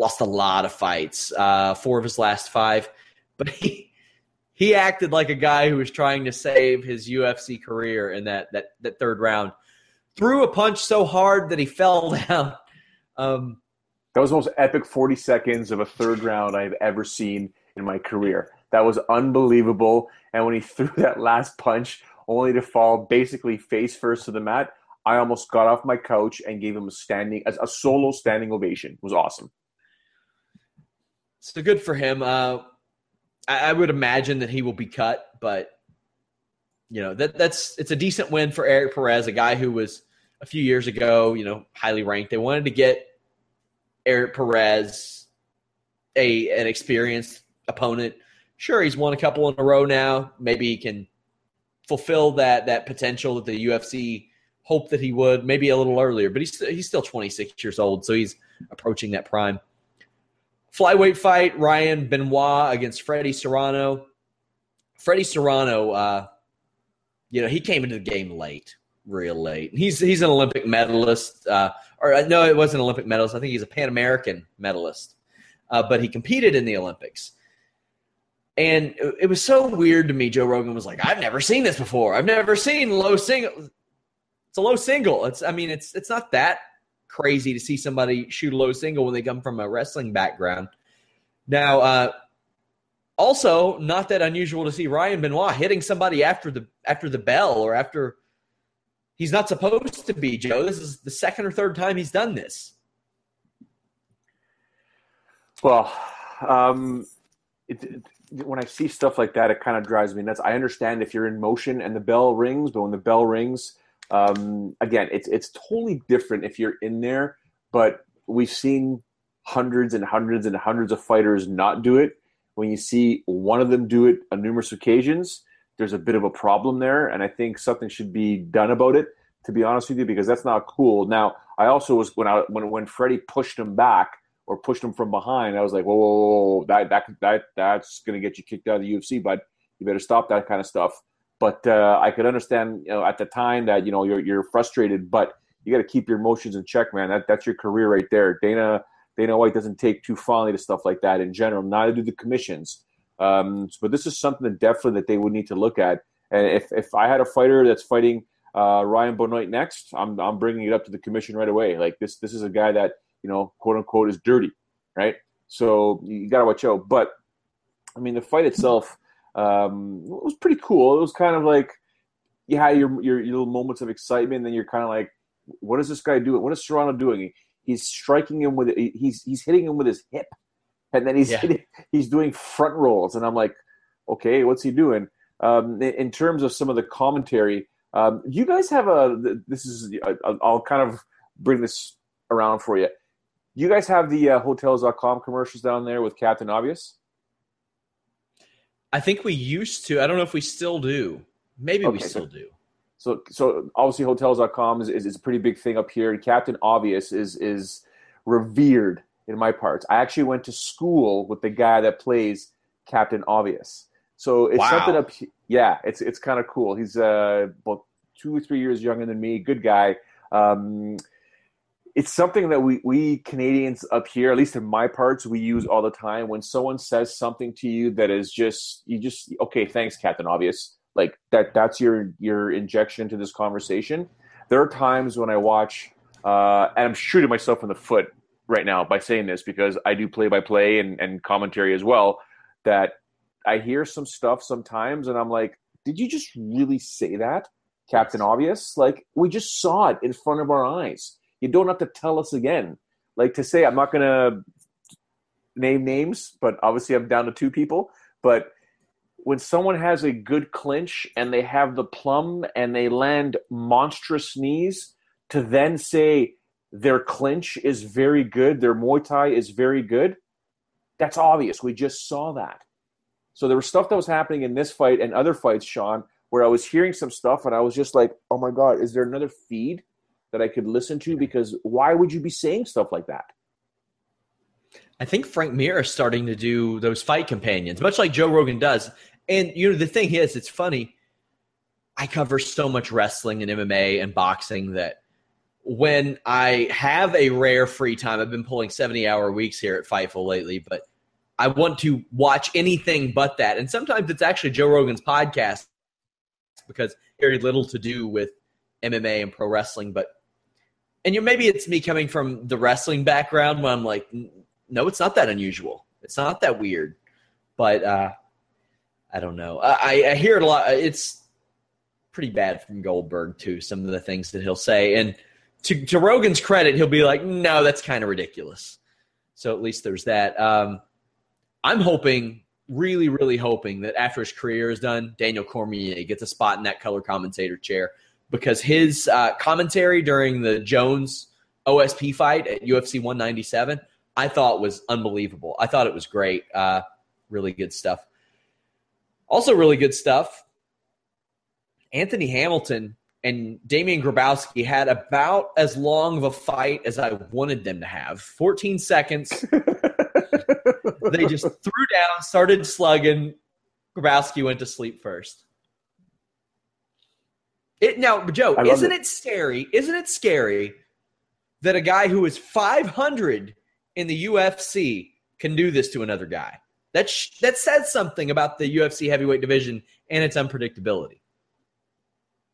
lost a lot of fights, uh, four of his last five, but he he acted like a guy who was trying to save his UFC career in that that that third round threw a punch so hard that he fell down. Um, that was the most epic 40 seconds of a third round I've ever seen in my career. That was unbelievable. And when he threw that last punch, only to fall basically face first to the mat, I almost got off my couch and gave him a standing, a, solo standing ovation. It was awesome. So good for him. Uh, I, I would imagine that he will be cut, but you know that that's it's a decent win for Erik Perez, a guy who was a few years ago, you know, highly ranked. They wanted to get Erik Perez a an experienced opponent. Sure, he's won a couple in a row now. Maybe he can fulfill that that potential that the UFC hoped that he would. Maybe a little earlier, but he's he's still 26 years old, so he's approaching that prime. Flyweight fight: Ryan Benoit against Freddy Serrano. Freddy Serrano, uh, you know, he came into the game late real late. He's he's an Olympic medalist, uh, or uh, no, it wasn't an Olympic medalist. I think he's a Pan American medalist, uh, but he competed in the Olympics. And it was so weird to me. Joe Rogan was like, "I've never seen this before. I've never seen low single. It's a low single. It's I mean, it's it's not that crazy to see somebody shoot a low single when they come from a wrestling background. Now, uh, also not that unusual to see Ryan Benoit hitting somebody after the after the bell or after He's not supposed to be, Joe. This is the second or third time he's done this. Well, um, it, it, when I see stuff like that, it kind of drives me nuts. I understand if you're in motion and the bell rings, but when the bell rings, um, again, it's it's totally different if you're in there. But we've seen hundreds and hundreds and hundreds of fighters not do it. When you see one of them do it on numerous occasions, there's a bit of a problem there, and I think something should be done about it. To be honest with you, because that's not cool. Now, I also was when I when when Freddy pushed him back or pushed him from behind, I was like, whoa, whoa, whoa, whoa. that that that that's gonna get you kicked out of the UFC, but you better stop that kind of stuff. But uh, I could understand, you know, at the time that you know you're you're frustrated, but you got to keep your emotions in check, man. That that's your career right there. Dana Dana White doesn't take too fondly to stuff like that in general. Neither do the commissions. Um, but this is something that definitely that they would need to look at. And if, if I had a fighter that's fighting uh, Ryan Benoit next, I'm, I'm bringing it up to the commission right away. Like this, this is a guy that you know, quote unquote, is dirty, right? So you got to watch out. But I mean, the fight itself um, it was pretty cool. It was kind of like you had your, your, your little moments of excitement, and then you're kind of like, what is this guy doing? What is Serrano doing? He's striking him with he's he's hitting him with his hip and then he's yeah. he's doing front rolls, and I'm like, okay, what's he doing? Um, in terms of some of the commentary, um, you guys have a this is I'll kind of bring this around for you. You guys have the uh, Hotels.com commercials down there with Captain Obvious. I think we used to. I don't know if we still do. Maybe okay, we still so, do. So, so obviously, Hotels.com is, is, is a pretty big thing up here. And Captain Obvious is is revered in my parts. I actually went to school with the guy that plays Captain Obvious. So it's wow. something up. Yeah, it's it's kind of cool. He's uh, about two or three years younger than me. Good guy. Um, it's something that we we Canadians up here, at least in my parts, we use all the time. When someone says something to you that is just you just okay, thanks, Captain Obvious. Like that that's your your injection to this conversation. There are times when I watch uh, and I'm shooting myself in the foot right now by saying this because I do play by play and, and commentary as well. That I hear some stuff sometimes and I'm like, did you just really say that, Captain Obvious? Like, we just saw it in front of our eyes. You don't have to tell us again. Like, to say, I'm not going to name names, but obviously I'm down to two people. But when someone has a good clinch and they have the plum and they land monstrous knees, to then say their clinch is very good, their Muay Thai is very good, that's obvious. We just saw that. So there was stuff that was happening in this fight and other fights, Sean, where I was hearing some stuff and I was just like, oh my God, is there another feed that I could listen to? Because why would you be saying stuff like that? I think Frank Mir is starting to do those fight companions, much like Joe Rogan does. And you know, the thing is, it's funny. I cover so much wrestling and MMA and boxing that when I have a rare free time, I've been pulling 70 hour weeks here at Fightful lately, but I want to watch anything but that. And sometimes it's actually Joe Rogan's podcast because very little to do with MMA and pro wrestling. But and you maybe it's me coming from the wrestling background where I'm like, no, it's not that unusual. It's not that weird. But uh, I don't know. I, I hear it a lot. It's pretty bad from Goldberg too. Some of the things that he'll say, and to, to Rogan's credit, he'll be like, no, that's kind of ridiculous. So at least there's that. Um, I'm hoping, really, really hoping that after his career is done, Daniel Cormier gets a spot in that color commentator chair because his uh, commentary during the Jones OSP fight at UFC 197, I thought was unbelievable. I thought it was great. Uh, really good stuff. Also, really good stuff. Anthony Hamilton and Damian Grabowski had about as long of a fight as I wanted them to have 14 seconds. they just threw down, started slugging. Grabowski went to sleep first. It now, Joe, isn't it. it scary? Isn't it scary that a guy who is 500 in the UFC can do this to another guy? That sh- that says something about the UFC heavyweight division and its unpredictability.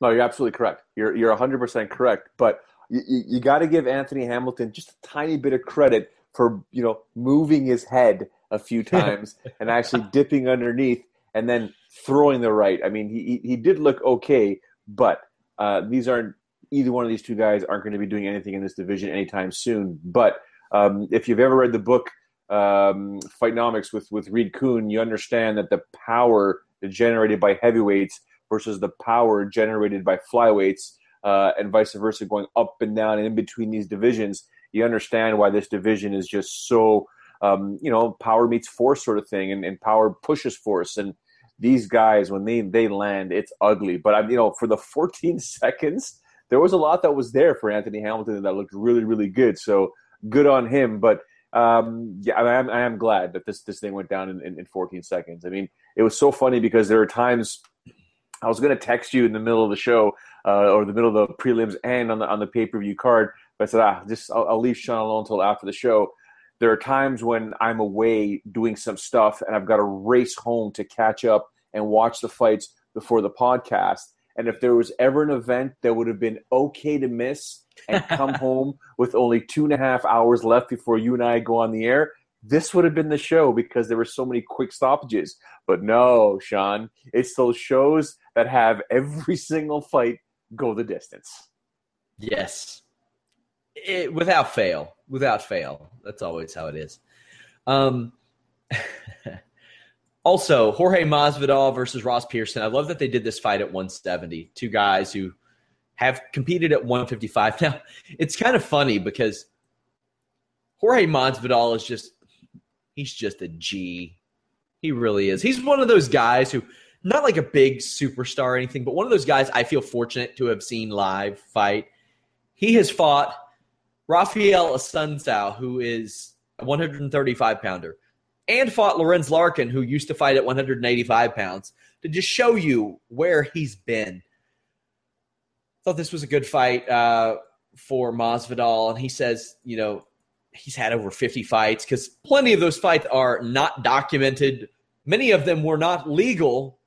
No, you're absolutely correct. You're you're 100 percent correct. But you, you, you got to give Anthony Hamilton just a tiny bit of credit for you know moving his head a few times and actually dipping underneath and then throwing the right. I mean, he he did look okay, but uh, these aren't either one of these two guys aren't going to be doing anything in this division anytime soon. But um, if you've ever read the book um, Fightnomics with with Reed Kuhn, you understand that the power generated by heavyweights versus the power generated by flyweights, uh, and vice versa, going up and down and in between these divisions you understand why this division is just so um, you know power meets force sort of thing and, and power pushes force and these guys when they they land it's ugly. But i'm you know for the 14 seconds there was a lot that was there for anthony hamilton that looked really really good. So good on him. But um, yeah I am, I am glad that this this thing went down in, in, in 14 seconds. I mean it was so funny because there are times i was going to text you in the middle of the show uh, or the middle of the prelims and on the on the pay-per-view card but I said, ah, just I'll, I'll leave Sean alone until after the show. There are times when I'm away doing some stuff and I've got to race home to catch up and watch the fights before the podcast. And if there was ever an event that would have been okay to miss and come home with only two and a half hours left before you and I go on the air, this would have been the show because there were so many quick stoppages. But no, Sean, it's those shows that have every single fight go the distance. Yes it, without fail, without fail. That's always how it is. Um, also, Jorge Masvidal versus Ross Pearson. I love that they did this fight at 170. Two guys who have competed at 155. Now, it's kind of funny because Jorge Masvidal is just he's just a G. He really is. He's one of those guys who not like a big superstar or anything, but one of those guys I feel fortunate to have seen live fight. He has fought Raphael Assunção, who is a 135 pounder, and fought Lorenz Larkin, who used to fight at 185 pounds, to just show you where he's been. Thought this was a good fight uh, for Masvidal, and he says, you know, he's had over 50 fights because plenty of those fights are not documented. Many of them were not legal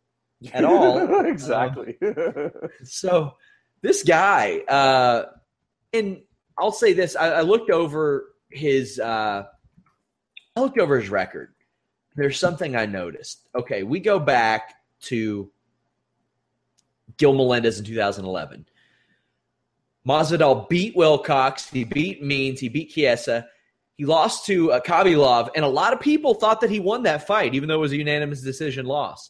at all. exactly. Um, so this guy, uh, and I'll say this: I, I looked over his uh, I looked over his record. There's something I noticed. Okay, we go back to Gil Melendez in 2011. Masvidal beat Wilcox. He beat Means. He beat Chiesa. He lost to uh, Khabilov, and a lot of people thought that he won that fight, even though it was a unanimous decision loss.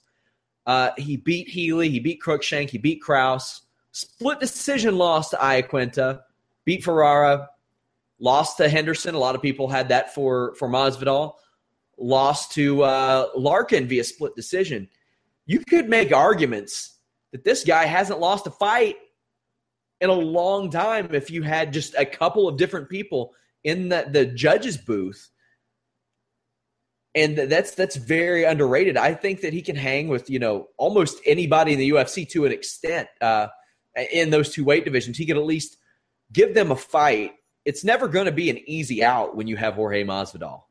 Uh, he beat Healy. He beat Cruickshank. He beat Krause. Split decision loss to Iaquinta. Beat Ferreira. Lost to Henderson. A lot of people had that for for Masvidal. Lost to uh, Larkin via split decision. You could make arguments that this guy hasn't lost a fight in a long time if you had just a couple of different people in the, the judges booth and that's that's very underrated i think that he can hang with you know almost anybody in the ufc to an extent uh, in those two weight divisions he could at least give them a fight it's never going to be an easy out when you have jorge masvidal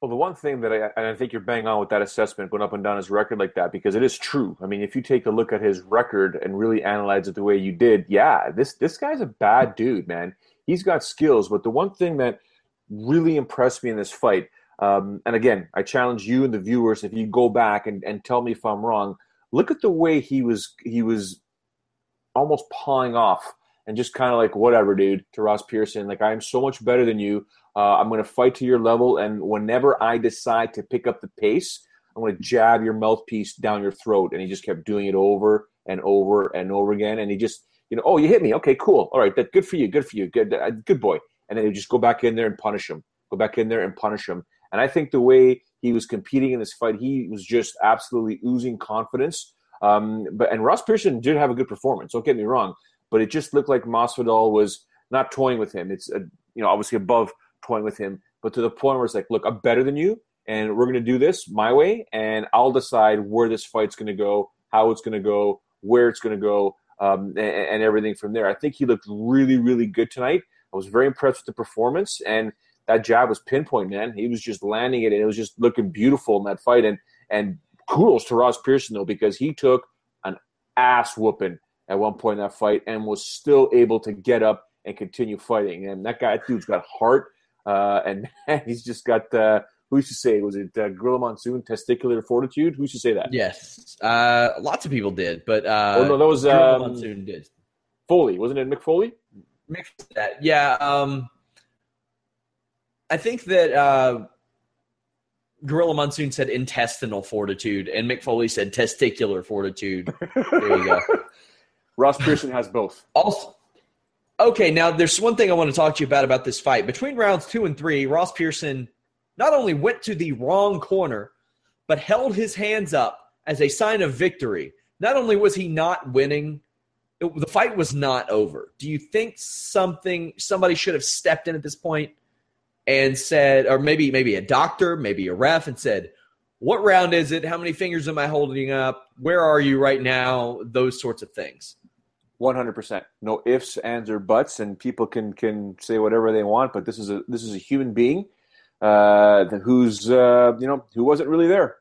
well, the one thing that I and I think you're bang on with that assessment going up and down his record like that because it is true. I mean, if you take a look at his record and really analyze it the way you did, yeah, this this guy's a bad dude, man. He's got skills, but the one thing that really impressed me in this fight, um, and again, I challenge you and the viewers if you go back and, and tell me if I'm wrong. Look at the way he was he was almost pawing off and just kind of like whatever, dude, to Ross Pearson. Like I'm so much better than you. Uh, I'm going to fight to your level, and whenever I decide to pick up the pace, I'm going to jab your mouthpiece down your throat. And he just kept doing it over and over and over again. And he just, you know, oh, you hit me. Okay, cool. All right, that good for you. Good for you. Good, uh, good boy. And then he just go back in there and punish him. Go back in there and punish him. And I think the way he was competing in this fight, he was just absolutely oozing confidence. Um, but and Ross Pearson did have a good performance. Don't get me wrong, but it just looked like Masvidal was not toying with him. It's a, you know obviously above toying with him, but to the point where it's like, look, I'm better than you, and we're going to do this my way, and I'll decide where this fight's going to go, how it's going to go, where it's going to go, um, and, and, everything from there. I think he looked really, really good tonight. I was very impressed with the performance, and that jab was pinpoint, man. He was just landing it, and it was just looking beautiful in that fight. And and kudos to Ross Pearson though, because he took an ass whooping at one point in that fight and was still able to get up and continue fighting. And that guy, that dude's got heart. Uh, and he's just got uh, who used to say was it uh, Gorilla Monsoon testicular fortitude? Who used to say that? Yes, uh, lots of people did, but uh, oh no, that was um, Monsoon did. Foley wasn't it? Mick Foley. Mick that, yeah. Um, I think that uh, Gorilla Monsoon said intestinal fortitude, and Mick Foley said testicular fortitude. there you go. Ross Pearson has both. Also, Okay, now there's one thing I want to talk to you about about this fight. Between rounds two and three, Ross Pearson not only went to the wrong corner, but held his hands up as a sign of victory. Not only was he not winning, it, the fight was not over. Do you think something somebody should have stepped in at this point and said, or maybe maybe a doctor, maybe a ref, and said, "What round is it? How many fingers am I holding up? Where are you right now?" Those sorts of things. One hundred percent. No ifs, ands, or buts, and people can can say whatever they want. But this is a this is a human being uh, who's uh, you know who wasn't really there,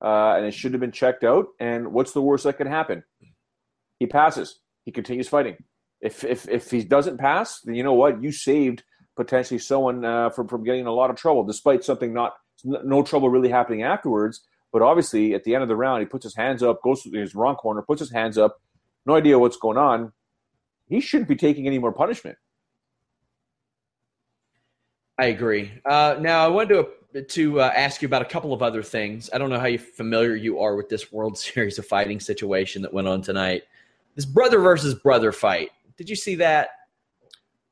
uh, and it should have been checked out. And what's the worst that can happen? He passes. He continues fighting. If if if he doesn't pass, then you know what? You saved potentially someone uh, from from getting in a lot of trouble, despite something not no trouble really happening afterwards. But obviously, at the end of the round, he puts his hands up, goes to his wrong corner, puts his hands up, no idea what's going on, he shouldn't be taking any more punishment. I agree. Uh, now, I wanted to to uh, ask you about a couple of other things. I don't know how familiar you are with this World Series of Fighting situation that went on tonight. This brother versus brother fight. Did you see that?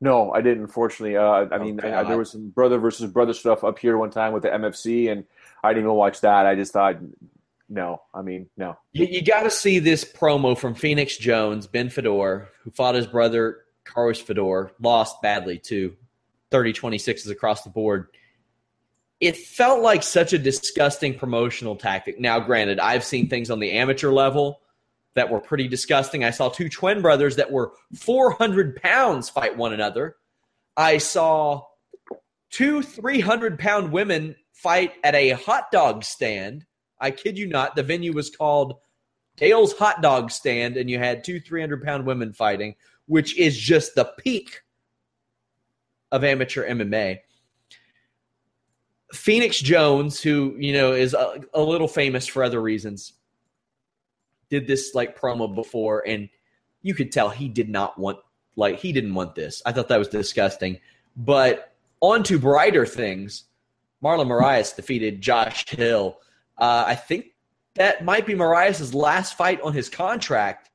No, I didn't. Unfortunately, uh, I mean, I, there was some brother versus brother stuff up here one time with the MFC, and I didn't even watch that. I just thought no, I mean, no. You, you got to see this promo from Phoenix Jones, Ben Fodor, who fought his brother, Carlos Fodor, lost badly to 30 26s across the board. It felt like such a disgusting promotional tactic. Now, granted, I've seen things on the amateur level that were pretty disgusting. I saw two twin brothers that were 400 pounds fight one another. I saw two 300 pound women fight at a hot dog stand I kid you not. The venue was called Dale's Hot Dog Stand, and you had two 300 pound women fighting, which is just the peak of amateur MMA. Phoenix Jones, who you know is a, a, little famous for other reasons, did this like promo before, and you could tell he did not want like he didn't want this. I thought that was disgusting. But on to brighter things. Marlon Moraes defeated Josh Hill. Uh, I think that might be Moraes' last fight on his contract.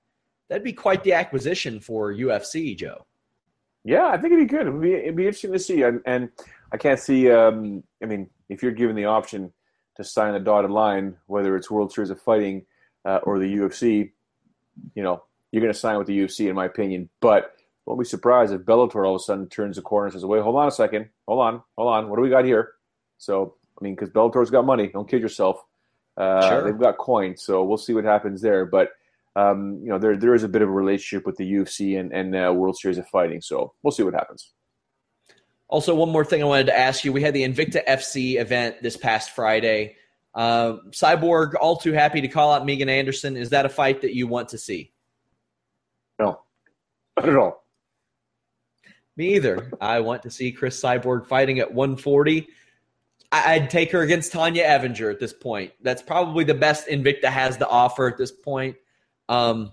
That'd be quite the acquisition for UFC, Joe. Yeah, I think it'd be good. It'd be, it'd be interesting to see. And, and I can't see. Um, I mean, if you're given the option to sign a dotted line, whether it's World Series of Fighting uh, or the UFC, you know, you're going to sign with the UFC, in my opinion. But won't be surprised if Bellator all of a sudden turns the corner and says, "Wait, hold on a second, hold on, hold on, what do we got here?" So, I mean, because Bellator's got money, don't kid yourself. Uh, sure. They've got coins, so we'll see what happens there. But um, you know, there there is a bit of a relationship with the UFC and and uh, World Series of Fighting, so we'll see what happens. Also, one more thing I wanted to ask you: we had the Invicta FC event this past Friday. Uh, Cyborg, all too happy to call out Megan Anderson. Is that a fight that you want to see? No, not at all. Me either. I want to see Cris Cyborg fighting at 140. I'd take her against Tonya Evinger at this point. That's probably the best Invicta has to offer at this point. Um,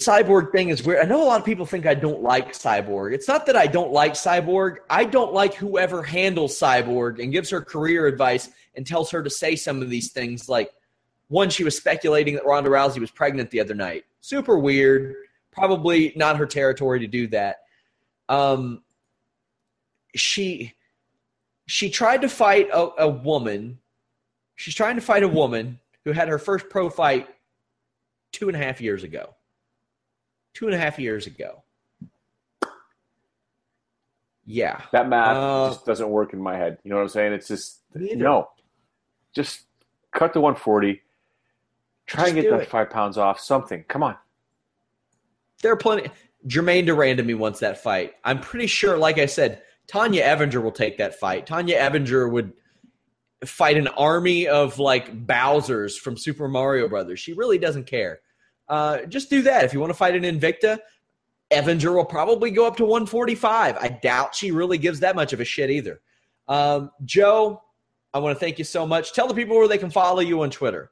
Cyborg thing is weird. I know a lot of people think I don't like Cyborg. It's not that I don't like Cyborg. I don't like whoever handles Cyborg and gives her career advice and tells her to say some of these things. Like one, she was speculating that Ronda Rousey was pregnant the other night. Super weird. Probably not her territory to do that. Um, she she tried to fight a, a woman. She's trying to fight a woman who had her first pro fight two and a half years ago. Two and a half years ago. Yeah. That math uh, just doesn't work in my head. You know what I'm saying? It's just, no. Just cut the 140. Try and get that five pounds off. Something. Come on. There are plenty. Germaine de Randamie wants that fight. I'm pretty sure, like I said, Tonya Evinger will take that fight. Tonya Evinger would fight an army of like Bowser's from Super Mario Brothers. She really doesn't care. Uh, just do that. If you want to fight an Invicta, Evinger will probably go up to 145. I doubt she really gives that much of a shit either. Um, Joe, I want to thank you so much. Tell the people where they can follow you on Twitter.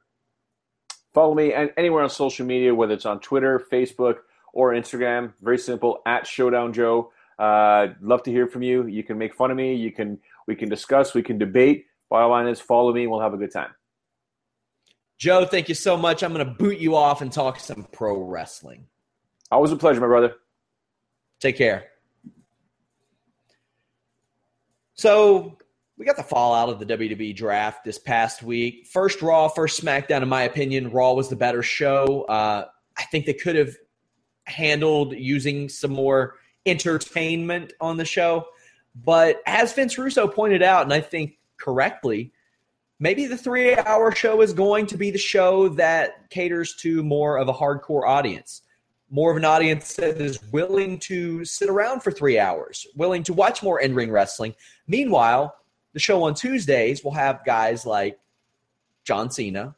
Follow me anywhere on social media, whether it's on Twitter, Facebook, or Instagram. Very simple at Showdown Joe. Uh, love to hear from you. You can make fun of me. You can we can discuss. We can debate. Bottom line is follow me. We'll have a good time. Joe, thank you so much. I'm going to boot you off and talk some pro wrestling. Always a pleasure, my brother. Take care. So we got the fallout of the WWE draft this past week. First Raw, first SmackDown. In my opinion, Raw was the better show. Uh, I think they could have handled using some more entertainment on the show. But as Vince Russo pointed out, and I think correctly, maybe the three hour show is going to be the show that caters to more of a hardcore audience, more of an audience that is willing to sit around for three hours, willing to watch more in ring wrestling. Meanwhile, the show on Tuesdays will have guys like John Cena,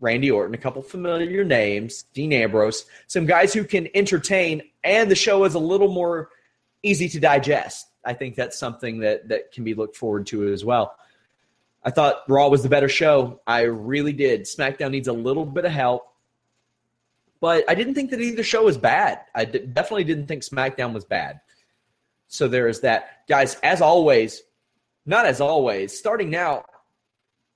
Randy Orton, a couple familiar names, Dean Ambrose, some guys who can entertain, and the show is a little more easy to digest. I think that's something that that can be looked forward to as well. I thought Raw was the better show. I really did. SmackDown needs a little bit of help, but I didn't think that either show was bad. I definitely didn't think SmackDown was bad. So there is that, guys. As always, not as always. Starting now,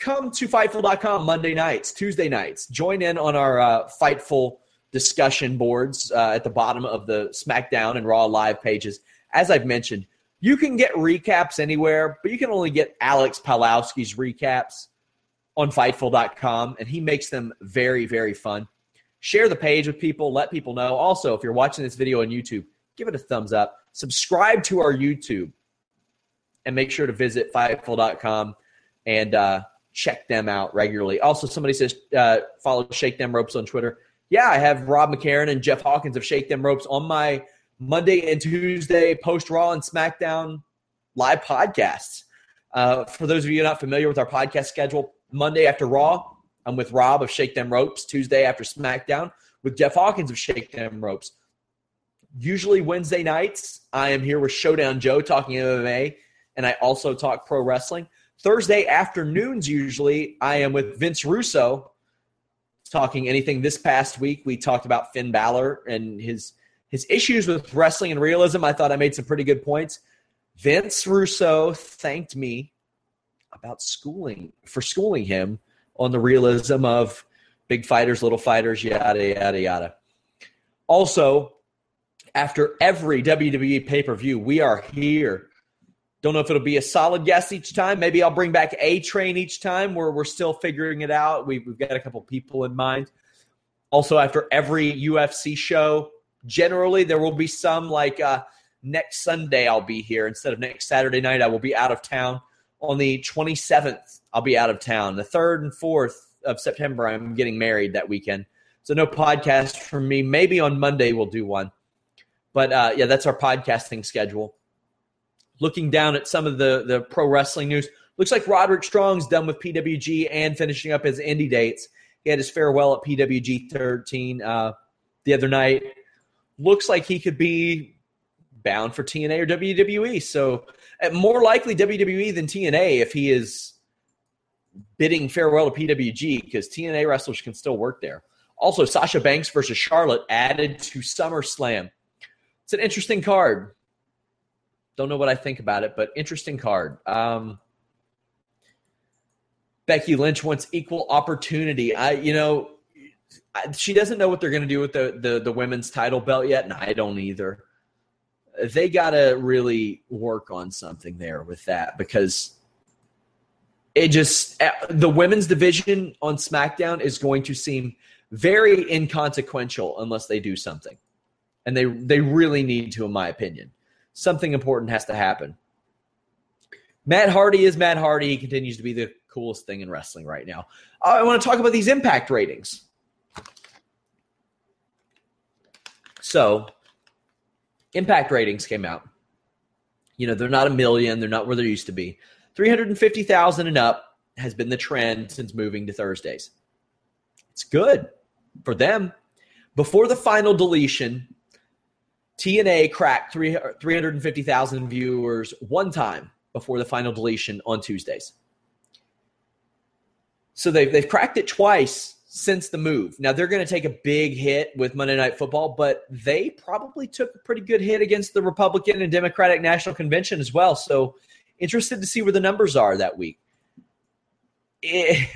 come to Fightful.com Monday nights, Tuesday nights. Join in on our uh, Fightful discussion boards uh, at the bottom of the SmackDown and Raw live pages. As I've mentioned, you can get recaps anywhere, but you can only get Alex Palowski's recaps on Fightful.com, and he makes them very, very fun. Share the page with people, let people know. Also, if you're watching this video on YouTube, give it a thumbs up. Subscribe to our YouTube, and make sure to visit Fightful.com and uh, check them out regularly. Also, somebody says uh, follow Shake Them Ropes on Twitter. Yeah, I have Rob McCarran and Jeff Hawkins of Shake Them Ropes on my Monday and Tuesday post Raw and SmackDown live podcasts. Uh, for those of you not familiar with our podcast schedule, Monday after Raw, I'm with Rob of Shake Them Ropes. Tuesday after SmackDown with Jeff Hawkins of Shake Them Ropes. Usually Wednesday nights, I am here with Showdown Joe talking MMA and I also talk pro wrestling. Thursday afternoons, usually, I am with Vince Russo talking anything. This past week, we talked about Finn Balor and his his issues with wrestling and realism. I thought I made some pretty good points. Vince Russo thanked me about schooling for schooling him on the realism of big fighters, little fighters, yada yada yada. Also, after every WWE pay per view, we are here don't know if it'll be a solid guest each time. Maybe I'll bring back A Train each time where we're still figuring it out. We've, we've got a couple people in mind. Also, after every UFC show, generally there will be some like uh, next Sunday I'll be here instead of next Saturday night. I will be out of town. On the 27th, I'll be out of town. The 3rd and 4th of September, I'm getting married that weekend. So no podcast from me. Maybe on Monday we'll do one. But uh, yeah, that's our podcasting schedule looking down at some of the, the pro wrestling news, looks like Roderick Strong's done with PWG and finishing up his indie dates. He had his farewell at PWG 13 uh, the other night. Looks like he could be bound for TNA or WWE. So, uh, more likely WWE than TNA if he is bidding farewell to PWG because TNA wrestlers can still work there. Also, Sasha Banks versus Charlotte added to SummerSlam. It's an interesting card. Don't know what I think about it, but interesting card. Um, Becky Lynch wants equal opportunity. I, you know, she doesn't know what they're going to do with the, the the women's title belt yet, and I don't either. They got to really work on something there with that because it just eh, the women's division on SmackDown is going to seem very inconsequential unless they do something, and they they really need to, in my opinion something important has to happen. Matt Hardy is Matt Hardy. He continues to be the coolest thing in wrestling right now. Uh, I want to talk about these impact ratings. So, impact ratings came out. You know, they're not a million, they're not where they used to be. 350,000 and up has been the trend since moving to Thursdays. It's good for them. Before the final deletion, TNA cracked 3, 350,000 viewers one time before the final deletion on Tuesdays. So they've, they've cracked it twice since the move. Now they're going to take a big hit with Monday Night Football, but they probably took a pretty good hit against the Republican and Democratic National Convention as well. So interested to see where the numbers are that week. It,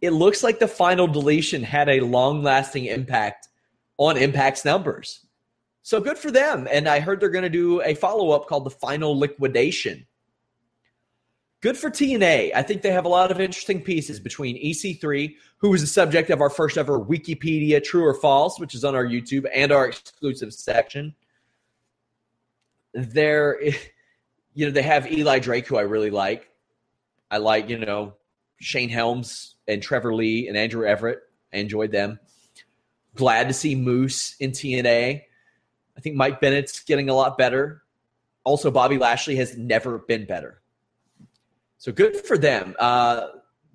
it looks like the final deletion had a long lasting impact on Impact's numbers. So good for them. And I heard they're going to do a follow up called the Final Liquidation. Good for TNA. I think they have a lot of interesting pieces between EC3, who was the subject of our first ever Wikipedia True or False, which is on our YouTube and our exclusive section. There, you know, they have Eli Drake, who I really like. I like, you know, Shane Helms and Trevor Lee and Andrew Everett. I enjoyed them. Glad to see Moose in TNA. I think Mike Bennett's getting a lot better. Also, Bobby Lashley has never been better. So good for them. Uh,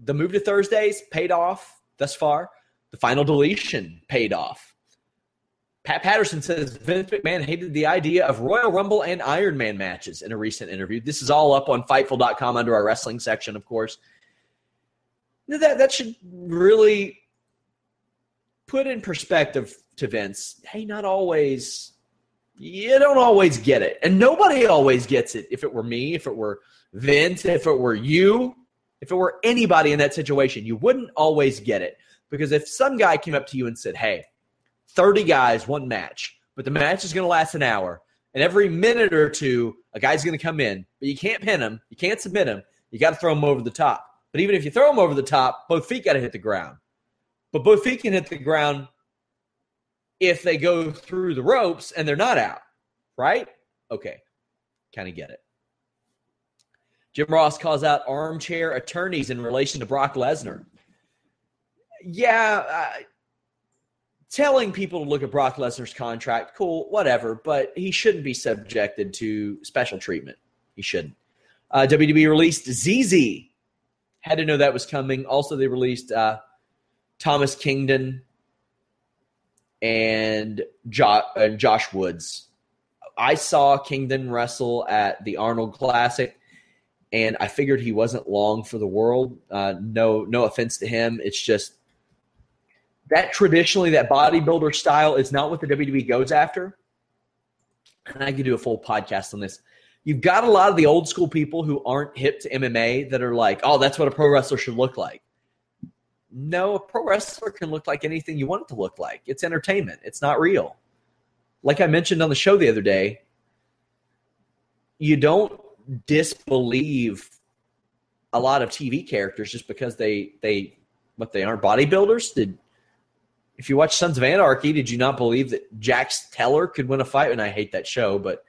the move to Thursdays paid off thus far. The final deletion paid off. Pat Patterson says Vince McMahon hated the idea of Royal Rumble and Iron Man matches in a recent interview. This is all up on Fightful.com under our wrestling section, of course. That, that should really put in perspective to Vince. Hey, not always you don't always get it. And nobody always gets it. If it were me, if it were Vince, if it were you, if it were anybody in that situation, you wouldn't always get it. Because if some guy came up to you and said, hey, 30 guys, one match, but the match is going to last an hour, and every minute or two, a guy's going to come in, but you can't pin him, you can't submit him, you got to throw him over the top. But even if you throw him over the top, both feet got to hit the ground. But both feet can hit the ground if they go through the ropes and they're not out, right? Okay, kind of get it. Jim Ross calls out armchair attorneys in relation to Brock Lesnar. Yeah, uh, telling people to look at Brock Lesnar's contract, cool, whatever, but he shouldn't be subjected to special treatment. He shouldn't. Uh, WWE released ZZ. Had to know that was coming. Also, they released uh, Thomas Kingdon and jo- uh, Josh Woods. I saw Kingdon wrestle at the Arnold Classic. and I figured he wasn't long for the world. Uh, no, no offense to him. It's just that traditionally that bodybuilder style is not what the WWE goes after. And I could do a full podcast on this. You've got a lot of the old school people who aren't hip to MMA that are like, "Oh, that's what a pro wrestler should look like." No, a pro wrestler can look like anything you want it to look like. It's entertainment. It's not real. Like I mentioned on the show the other day, you don't disbelieve a lot of TV characters just because they they what they aren't bodybuilders. Did if you watch Sons of Anarchy, did you not believe that Jax Teller could win a fight? And I hate that show, but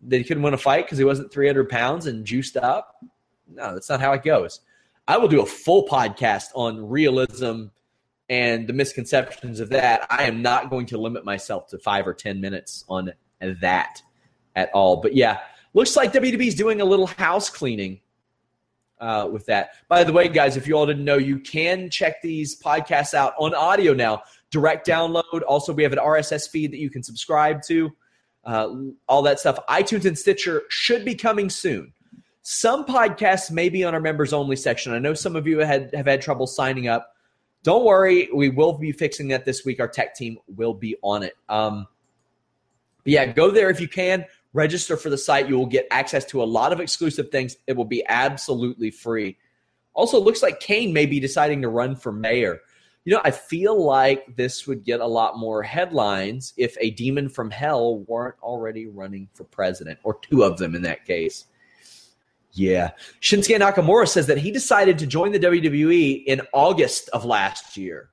they couldn't win a fight because he wasn't 300 pounds and juiced up? No, that's not how it goes. I will do a full podcast on realism and the misconceptions of that. I am not going to limit myself to five or 10 minutes on that at all. But yeah, looks like WWE is doing a little house cleaning uh, with that. By the way, guys, if you all didn't know, you can check these podcasts out on audio now. Direct download. Also, we have an RSS feed that you can subscribe to. Uh, all that stuff. iTunes and Stitcher should be coming soon. Some podcasts may be on our members only section. I know some of you had, have had trouble signing up. Don't worry, we will be fixing that this week. Our tech team will be on it. Um, but yeah, go there if you can. Register for the site. You will get access to a lot of exclusive things. It will be absolutely free. Also, it looks like Kane may be deciding to run for mayor. You know, I feel like this would get a lot more headlines if a demon from hell weren't already running for president, or two of them in that case. Yeah. Shinsuke Nakamura says that he decided to join the WWE in August of last year.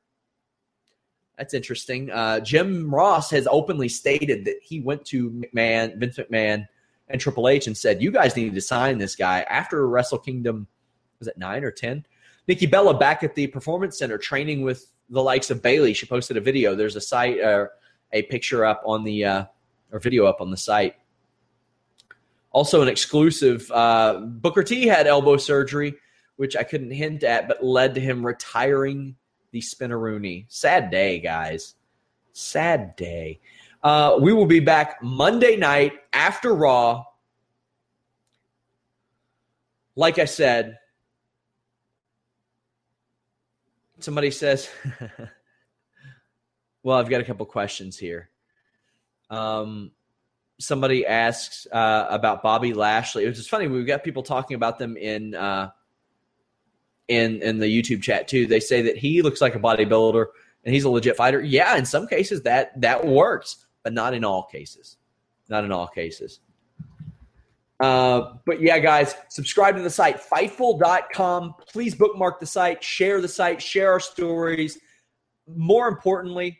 That's interesting. Uh, Jim Ross has openly stated that he went to McMahon, Vince McMahon, and Triple H and said, "You guys need to sign this guy." After Wrestle Kingdom, was it nine or ten? Nikki Bella back at the Performance Center training with the likes of Bayley. She posted a video. There's a site, uh, a picture up on the uh, or video up on the site. Also, an exclusive. Uh, Booker T had elbow surgery, which I couldn't hint at, but led to him retiring the Spinaroonie. Sad day, guys. Sad day. Uh, we will be back Monday night after Raw. Like I said, somebody says, well, I've got a couple questions here. Um, somebody asks uh, about Bobby Lashley. Was just funny. We've got people talking about them in uh, in in the YouTube chat too. They say that he looks like a bodybuilder and he's a legit fighter. Yeah, in some cases that that works, but not in all cases. Not in all cases. Uh, but yeah, guys, subscribe to the site, fightful.com. Please bookmark the site, share the site, share our stories. More importantly,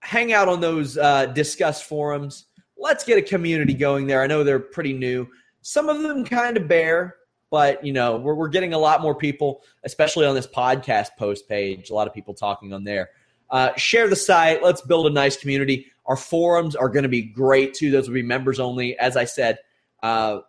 hang out on those uh, Disqus forums. Let's get a community going there. I know they're pretty new. Some of them kind of bare, but you know we're, we're getting a lot more people especially on this podcast post page a lot of people talking on there. Uh, share the site. Let's build a nice community. Our forums are going to be great too. Those will be members only. As i said uh,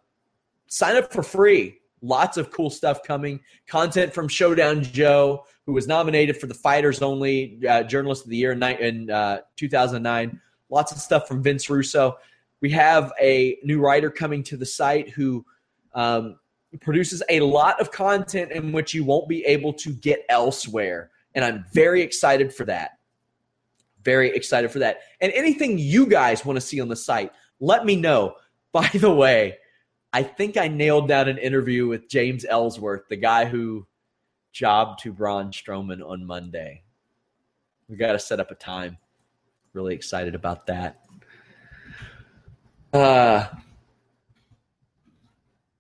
sign up for free. Lots of cool stuff coming. Content from showdown joe who was nominated for the fighters only uh, journalist of the year in, in uh, 2009 lots of stuff from vince russo we have a new writer coming to the site who um, produces a lot of content in which you won't be able to get elsewhere. And I'm very excited for that. Very excited for that. And anything you guys want to see on the site, let me know. By the way, I think I nailed down an interview with James Ellsworth, the guy who jobbed to Braun Strowman on Monday. We got to set up a time. Really excited about that. Uh,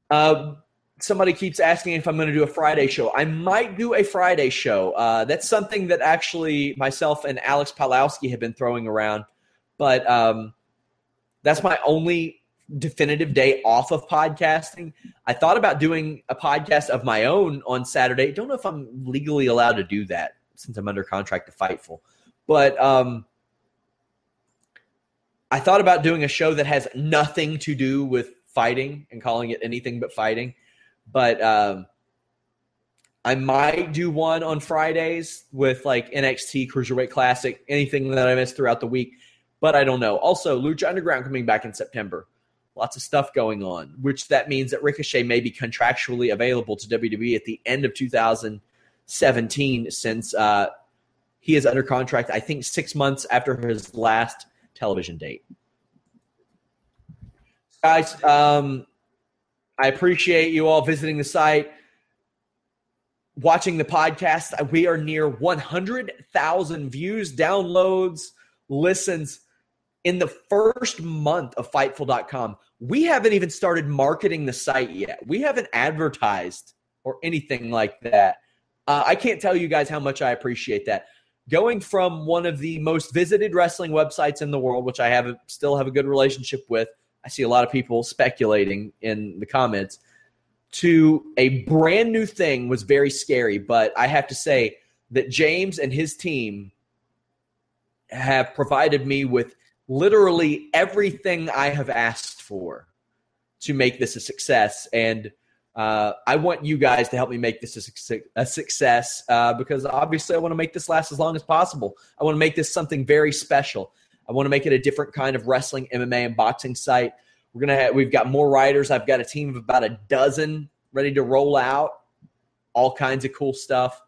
uh, somebody keeps asking if I'm going to do a Friday show. I might do a Friday show. Uh, that's something that actually myself and Alex Palowski have been throwing around, but um, that's my only definitive day off of podcasting. I thought about doing a podcast of my own on Saturday. Don't know if I'm legally allowed to do that since I'm under contract to Fightful, but um, I thought about doing a show that has nothing to do with fighting and calling it anything but fighting but um, I might do one on Fridays with like NXT Cruiserweight Classic, anything that I missed throughout the week, but I don't know. Also, Lucha Underground coming back in September. Lots of stuff going on, which that means that Ricochet may be contractually available to WWE at the end of 2017 since uh, he is under contract, I think, six months after his last television date. Guys, um, I appreciate you all visiting the site, watching the podcast. We are near 100,000 views, downloads, listens in the first month of Fightful.com. We haven't even started marketing the site yet. We haven't advertised or anything like that. Uh, I can't tell you guys how much I appreciate that. Going from one of the most visited wrestling websites in the world, which I have still have a good relationship with, I see a lot of people speculating in the comments to a brand new thing was very scary. But I have to say that James and his team have provided me with literally everything I have asked for to make this a success. And uh, I want you guys to help me make this a, a success uh, because obviously I want to make this last as long as possible. I want to make this something very special. I want to make it a different kind of wrestling, MMA, and boxing site. We're gonna have, we've got more writers. I've got a team of about a dozen ready to roll out all kinds of cool stuff.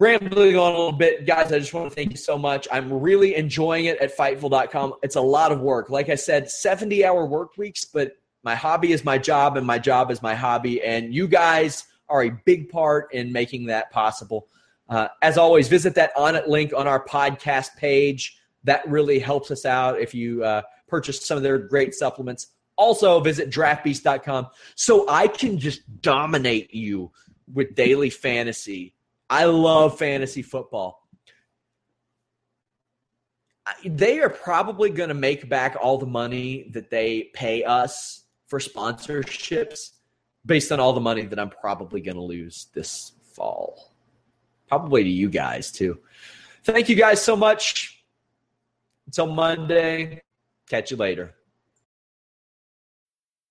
Rambling on a little bit, guys. I just want to thank you so much. I'm really enjoying it at Fightful.com. It's a lot of work. Like I said, 70 hour work weeks, but my hobby is my job, and my job is my hobby. And you guys are a big part in making that possible. Uh, as always, visit that Onnit link on our podcast page. That really helps us out if you uh, purchase some of their great supplements. Also, visit draftbeast.com so I can just dominate you with daily fantasy. I love fantasy football. They are probably going to make back all the money that they pay us for sponsorships based on all the money that I'm probably going to lose this fall probably to you guys too. Thank you guys so much. Until Monday, catch you later.